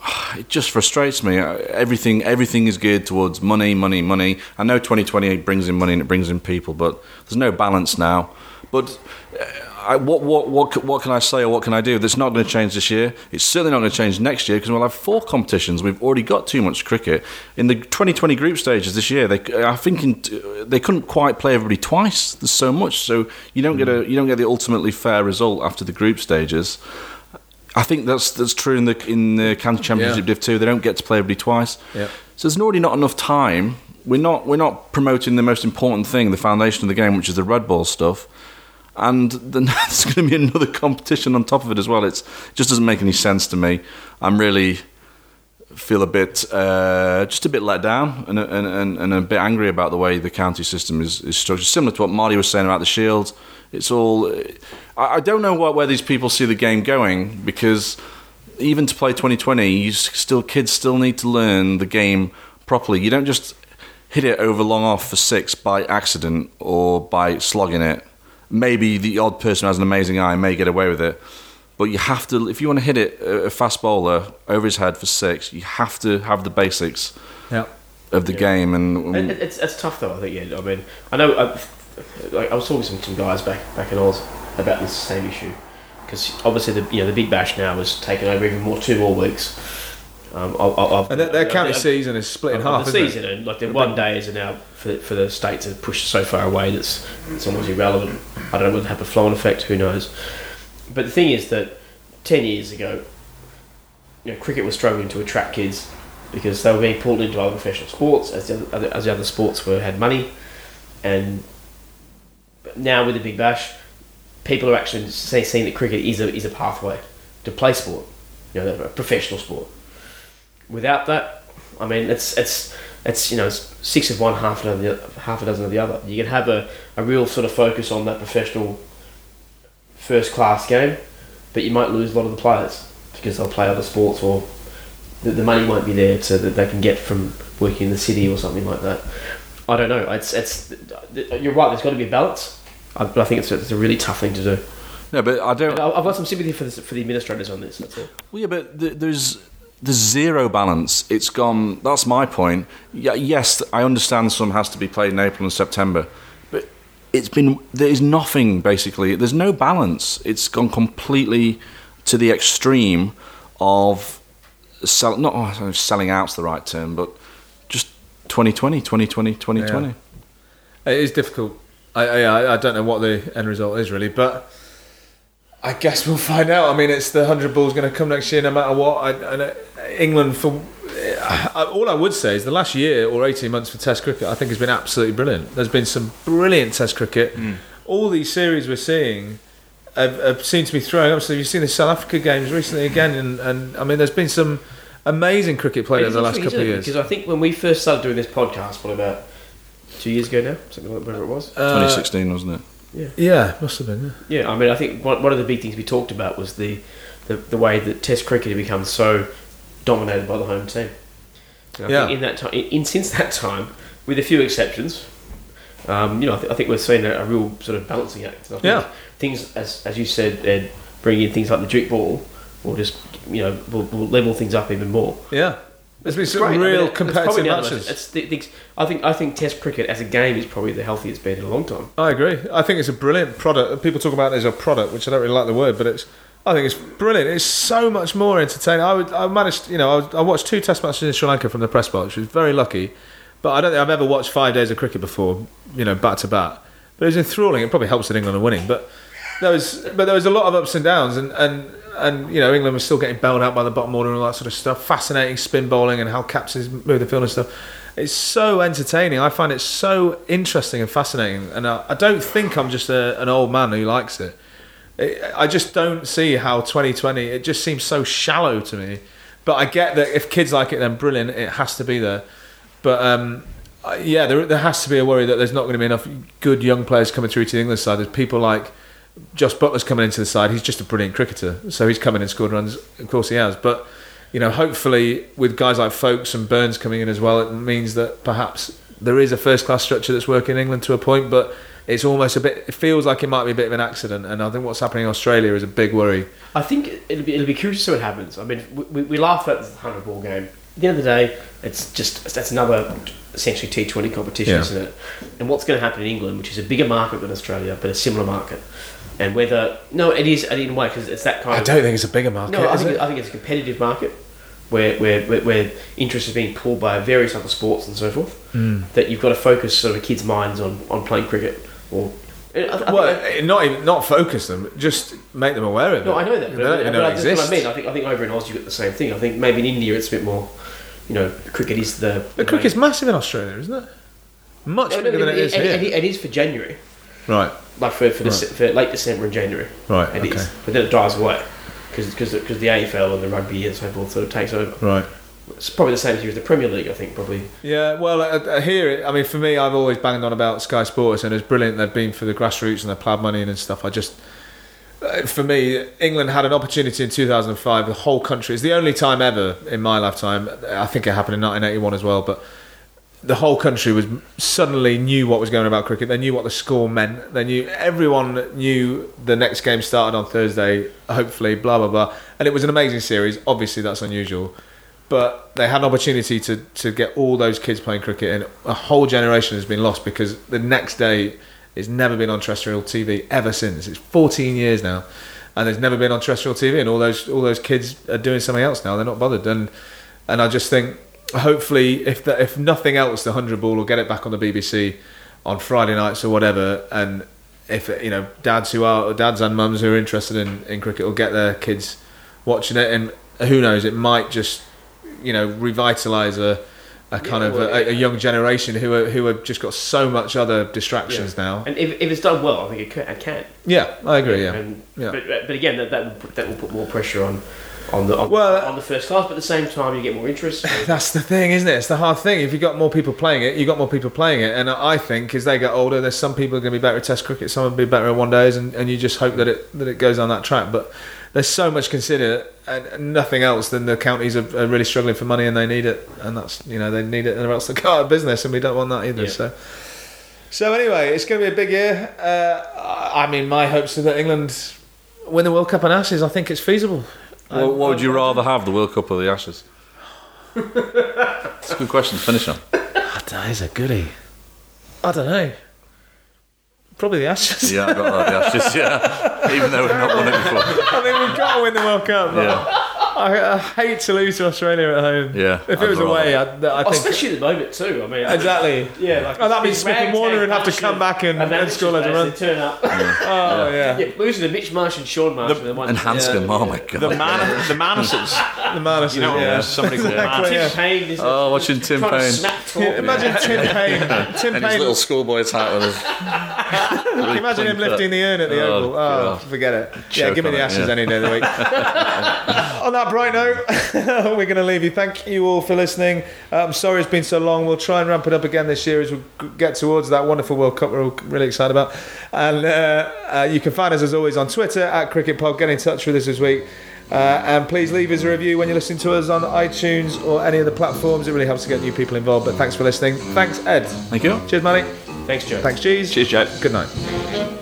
Speaker 3: <sighs> It just frustrates me. Everything everything is geared towards money, money, money. I know 2028 brings in money and it brings in people, but there's no balance now. But uh, I, what, what, what, what can I say or what can I do? That's not going to change this year. It's certainly not going to change next year because we'll have four competitions. We've already got too much cricket. In the 2020 group stages this year, they, I think in, they couldn't quite play everybody twice. There's so much, so you don't get a you don't get the ultimately fair result after the group stages. I think that's that's true in the in the county championship
Speaker 1: Yeah.
Speaker 3: div too. They don't get to play everybody twice.
Speaker 1: Yeah.
Speaker 3: So there's already not enough time. We're not we're not promoting the most important thing, the foundation of the game, which is the red ball stuff. And then <laughs> there's going to be another competition on top of it as well. It's, it just doesn't make any sense to me. I'm really feel a bit uh, just a bit let down and, and, and, a bit angry about the way the county system is, is structured. Similar to what Marty was saying about the Shield. It's all. I, I don't know what, where these people see the game going because even to play 2020, you still kids still need to learn the game properly. You don't just hit it over long off for six by accident or by slogging it. Maybe the odd person who has an amazing eye may get away with it, but you have to. If you want to hit it a a fast bowler over his head for six, you have to have the basics
Speaker 1: Yeah.
Speaker 3: of the game. And
Speaker 2: It, it- it's, it's tough though. I think. Yeah. I mean, I know. I, like I was talking to some, some guys back back in Oz about this same issue because obviously the you know the Big Bash now has taken over even more two more weeks. Um, of, of-
Speaker 1: And their, their county season is split in half.
Speaker 2: the
Speaker 1: isn't it?
Speaker 2: season, and like the one day is now for for the state to push so far away that's it's almost irrelevant. I don't know whether it have a flow-on effect. Who knows? But the thing is that ten years ago, you know, cricket was struggling to attract kids because they were being pulled into other professional sports as the other, as the other sports were had money, and now with the Big Bash, people are actually seeing that cricket is a is a pathway to play sport, you know, a professional sport. Without that, I mean, it's it's it's you know it's six of one, half of the half a dozen of the other. You can have a, a real sort of focus on that professional first class game, but you might lose a lot of the players because they'll play other sports or the, the money won't be there to that they can get from working in the city or something like that. I don't know. It's it's you're right. There's got to be a balance, I- but I think it's a, it's a really tough thing to do.
Speaker 3: no, but I don't.
Speaker 2: I've got some sympathy for the, for the administrators on this. That's all.
Speaker 3: Well, yeah, but th- there's there's zero balance. It's gone. That's my point. Yeah, yes, I understand some has to be played in April and September, but it's been there is nothing basically. There's no balance. It's gone completely to the extreme of sell, not oh, selling out's the right term, but just 2020, 2020, 2020.
Speaker 1: Yeah. It is difficult. I, I I don't know what the end result is really, but I guess we'll find out. I mean, it's the hundred ball's going to come next year, no matter what. I, and uh, England, for I, all I would say is the last year or eighteen months for Test cricket, I think has been absolutely brilliant. There's been some brilliant Test cricket. All these series we're seeing have, have seemed to be throwing up. So you've seen the South Africa games recently again, and, and I mean, there's been some amazing cricket played over the last couple of years.
Speaker 2: Because I think when we first started doing this podcast, what about two years ago now, something like whatever it was.
Speaker 1: Uh,
Speaker 3: 2016, wasn't it?
Speaker 1: Yeah, yeah, must have been. Yeah.
Speaker 2: Yeah, I mean, I think one, one of the big things we talked about was the, the, the way that Test cricket had become so dominated by the home team. And I
Speaker 1: Yeah.
Speaker 2: think in that time, in, in since that time, with a few exceptions, um, you know, I, th- I think we're seeing a, a real sort of balancing act. I think
Speaker 1: Yeah.
Speaker 2: things as as you said, Ed, bringing in things like the duke ball, will just you know will, will level things up even more.
Speaker 1: Yeah, there's been some
Speaker 2: Great. I mean,
Speaker 1: real
Speaker 2: that's probably
Speaker 1: competitive matches.
Speaker 2: It's the, the, I think I think Test cricket as a game is probably the healthiest been in a long time.
Speaker 1: I agree. I think it's a brilliant product. People talk about it as a product, which I don't really like the word, but it's. I think it's brilliant. It's so much more entertaining. I would. I managed. You know, I, I watched two Test matches in Sri Lanka from the press box, which was very lucky. But I don't think I've ever watched five days of cricket before. You know, bat to bat. But it was enthralling. It probably helps that England are winning, but there was. But there was a lot of ups and downs, and and. And you know England was still getting bailed out by the bottom order and all that sort of stuff. Fascinating spin bowling and how captains move the field and stuff. It's so entertaining. I find it so interesting and fascinating. And I, I don't think I'm just a, an old man who likes it. it. I just don't see how 2020. It just seems so shallow to me. But I get that if kids like it, then brilliant. It has to be there. But um, yeah, there, there has to be a worry that there's not going to be enough good young players coming through to the English side. There's people like Jos Buttler's coming into the side. He's just a brilliant cricketer, so he's coming and scored runs. Of course, he has. But you know, hopefully, with guys like Foakes and Burns coming in as well, it means that perhaps there is a first-class structure that's working in England to a point. But it's almost a bit. It feels like it might be a bit of an accident, and I think what's happening in Australia is a big worry.
Speaker 2: I think it'll be, it'll be curious to see what happens. I mean, we, we, we laugh at the hundred ball game. At the end of the day, it's just that's another essentially T Twenty competition,
Speaker 1: Yeah.
Speaker 2: isn't it? And what's going to happen in England, which is a bigger market than Australia, but a similar market, and whether no, it is in a way because it's that kind
Speaker 1: I
Speaker 2: of.
Speaker 1: don't think it's a bigger market.
Speaker 2: No, I think,
Speaker 1: it?
Speaker 2: I think it's a competitive market where, where, where, where interest is being pulled by various other sports and so forth.
Speaker 1: Hmm.
Speaker 2: That you've got to focus sort of kids' minds on, on playing cricket or.
Speaker 1: Well, eh, not even not focus them, just make them aware of it.
Speaker 2: No, I know that.
Speaker 1: They
Speaker 2: But,
Speaker 1: don't
Speaker 2: but,
Speaker 1: even
Speaker 2: but
Speaker 1: know it
Speaker 2: that's what I mean. I think I think over in Oz you get the same thing. I think maybe in India it's a bit more. You know, cricket is the.
Speaker 1: The cricket's massive in Australia, isn't it? Much
Speaker 2: No, no,
Speaker 1: bigger than it
Speaker 2: it,
Speaker 1: is
Speaker 2: it-
Speaker 1: here.
Speaker 2: it- it is for January,
Speaker 1: Right,
Speaker 2: like for for,
Speaker 1: Right.
Speaker 2: Dece- for late December and January.
Speaker 1: right,
Speaker 2: It is,
Speaker 1: okay,
Speaker 2: but then it dies away because because the AFL and the rugby and so forth sort of takes over.
Speaker 1: right.
Speaker 2: It's probably the same here as the Premier League. I think probably.
Speaker 1: Yeah, well, uh, uh, here, I mean, for me, I've always banged on about Sky Sports, and it's brilliant they've been for the grassroots and the ploughed money and stuff. I just, uh, for me, England had an opportunity in 2005. The whole country, is the only time ever in my lifetime. I think it happened in 1981 as well, but the whole country was suddenly knew what was going on about cricket. They knew what the score meant. They knew everyone knew the next game started on Thursday. Hopefully, blah blah blah, and it was an amazing series. Obviously, that's unusual, but they had an opportunity to to get all those kids playing cricket, and a whole generation has been lost because the next day it's never been on terrestrial TV ever since. It's 14 years now, and there's never been on terrestrial TV, and all those all those kids are doing something else now. They're not bothered, and and I just think hopefully if the, if nothing else, the hundred ball will get it back on the BBC on Friday nights or whatever, and if you know dads who are dads and mums who are interested in, in cricket will get their kids watching it, and who knows, it might just you know revitalise a. A kind
Speaker 2: Yeah,
Speaker 1: of
Speaker 2: well,
Speaker 1: a, a young generation who are, who have just got so much other distractions
Speaker 2: Yeah.
Speaker 1: now.
Speaker 2: And if, if it's done well, I think it can. It can.
Speaker 1: Yeah, I agree. Yeah,
Speaker 2: And,
Speaker 1: Yeah.
Speaker 2: But, but again, that, that that will put more pressure on on the on,
Speaker 1: Well,
Speaker 2: on the first class. But at the same time, you get more interest. <laughs>
Speaker 1: That's the thing, isn't it? It's the hard thing. If you've got more people playing it, you've got more people playing it. And I think as they get older, there's some people are going to be better at Test cricket, some will be better at one days, and, and you just hope that it that it goes on that track. But there's so much considered and nothing else than the counties are, are really struggling for money and they need it, and that's you know they need it, or else they go out of business, and we don't want that either.
Speaker 2: Yeah.
Speaker 1: So. So anyway, it's going to be a big year. Uh, I mean, my hopes are that England win the World Cup on Ashes. I think it's feasible.
Speaker 3: What, what would you rather have, the World Cup or the Ashes? It's a good question to finish on. <laughs>
Speaker 1: That is a goodie. I don't know. Probably the Ashes.
Speaker 3: Yeah, I got that, the Ashes, yeah. <laughs> Even though we've not won it before.
Speaker 1: I mean, we've got to win the World Cup. but
Speaker 3: Yeah.
Speaker 1: I, I hate to lose to Australia at home.
Speaker 3: Yeah,
Speaker 1: If it
Speaker 3: I'd
Speaker 1: was away, I, I think.
Speaker 2: especially at the moment too. I mean,
Speaker 1: Exactly.
Speaker 2: Yeah, like
Speaker 1: Oh, that means
Speaker 2: it's
Speaker 1: Smith and Warner would have to come back and- and
Speaker 2: amateur
Speaker 1: score loads of
Speaker 2: players
Speaker 1: runs.
Speaker 2: Turn up. <laughs>
Speaker 1: Oh, yeah.
Speaker 2: yeah, losing to Mitch Marsh and Shaun Marsh. in the one.
Speaker 3: And Handscomb, oh my god.
Speaker 4: The man, the Marnuses.
Speaker 1: The Marnus,
Speaker 4: You know,
Speaker 1: yeah.
Speaker 4: somebody called
Speaker 1: Exactly,
Speaker 4: Marnus.
Speaker 1: Oh, yeah.
Speaker 2: Tim Paine. Is
Speaker 3: Oh, watching Tim Paine.
Speaker 2: Snap talk.
Speaker 1: Yeah, Imagine Tim Paine. Tim
Speaker 3: and his
Speaker 1: Paine.
Speaker 3: little schoolboy's hat with his. <laughs>
Speaker 1: Imagine him lifting the urn at the
Speaker 3: Oh,
Speaker 1: Oval? Oh, forget it. yeah, give me the Ashes any day of the week. <laughs> on that bright <laughs> note, we're going to leave you. Thank you all for listening. I'm sorry it's been so long. We'll try and ramp it up again this year as we get towards that wonderful World Cup we're all really excited about. And uh, uh, you can find us as always on Twitter at CricketPod. Get in touch with us this week. Uh, and please leave us a review when you're listening to us on iTunes or any of the platforms. It really helps to get new people involved. But thanks for listening. Thanks, Ed.
Speaker 3: Thank you.
Speaker 1: Cheers, Manny.
Speaker 2: Thanks, Joe.
Speaker 1: Thanks, Cheese.
Speaker 4: Cheers, Joe.
Speaker 1: Good night.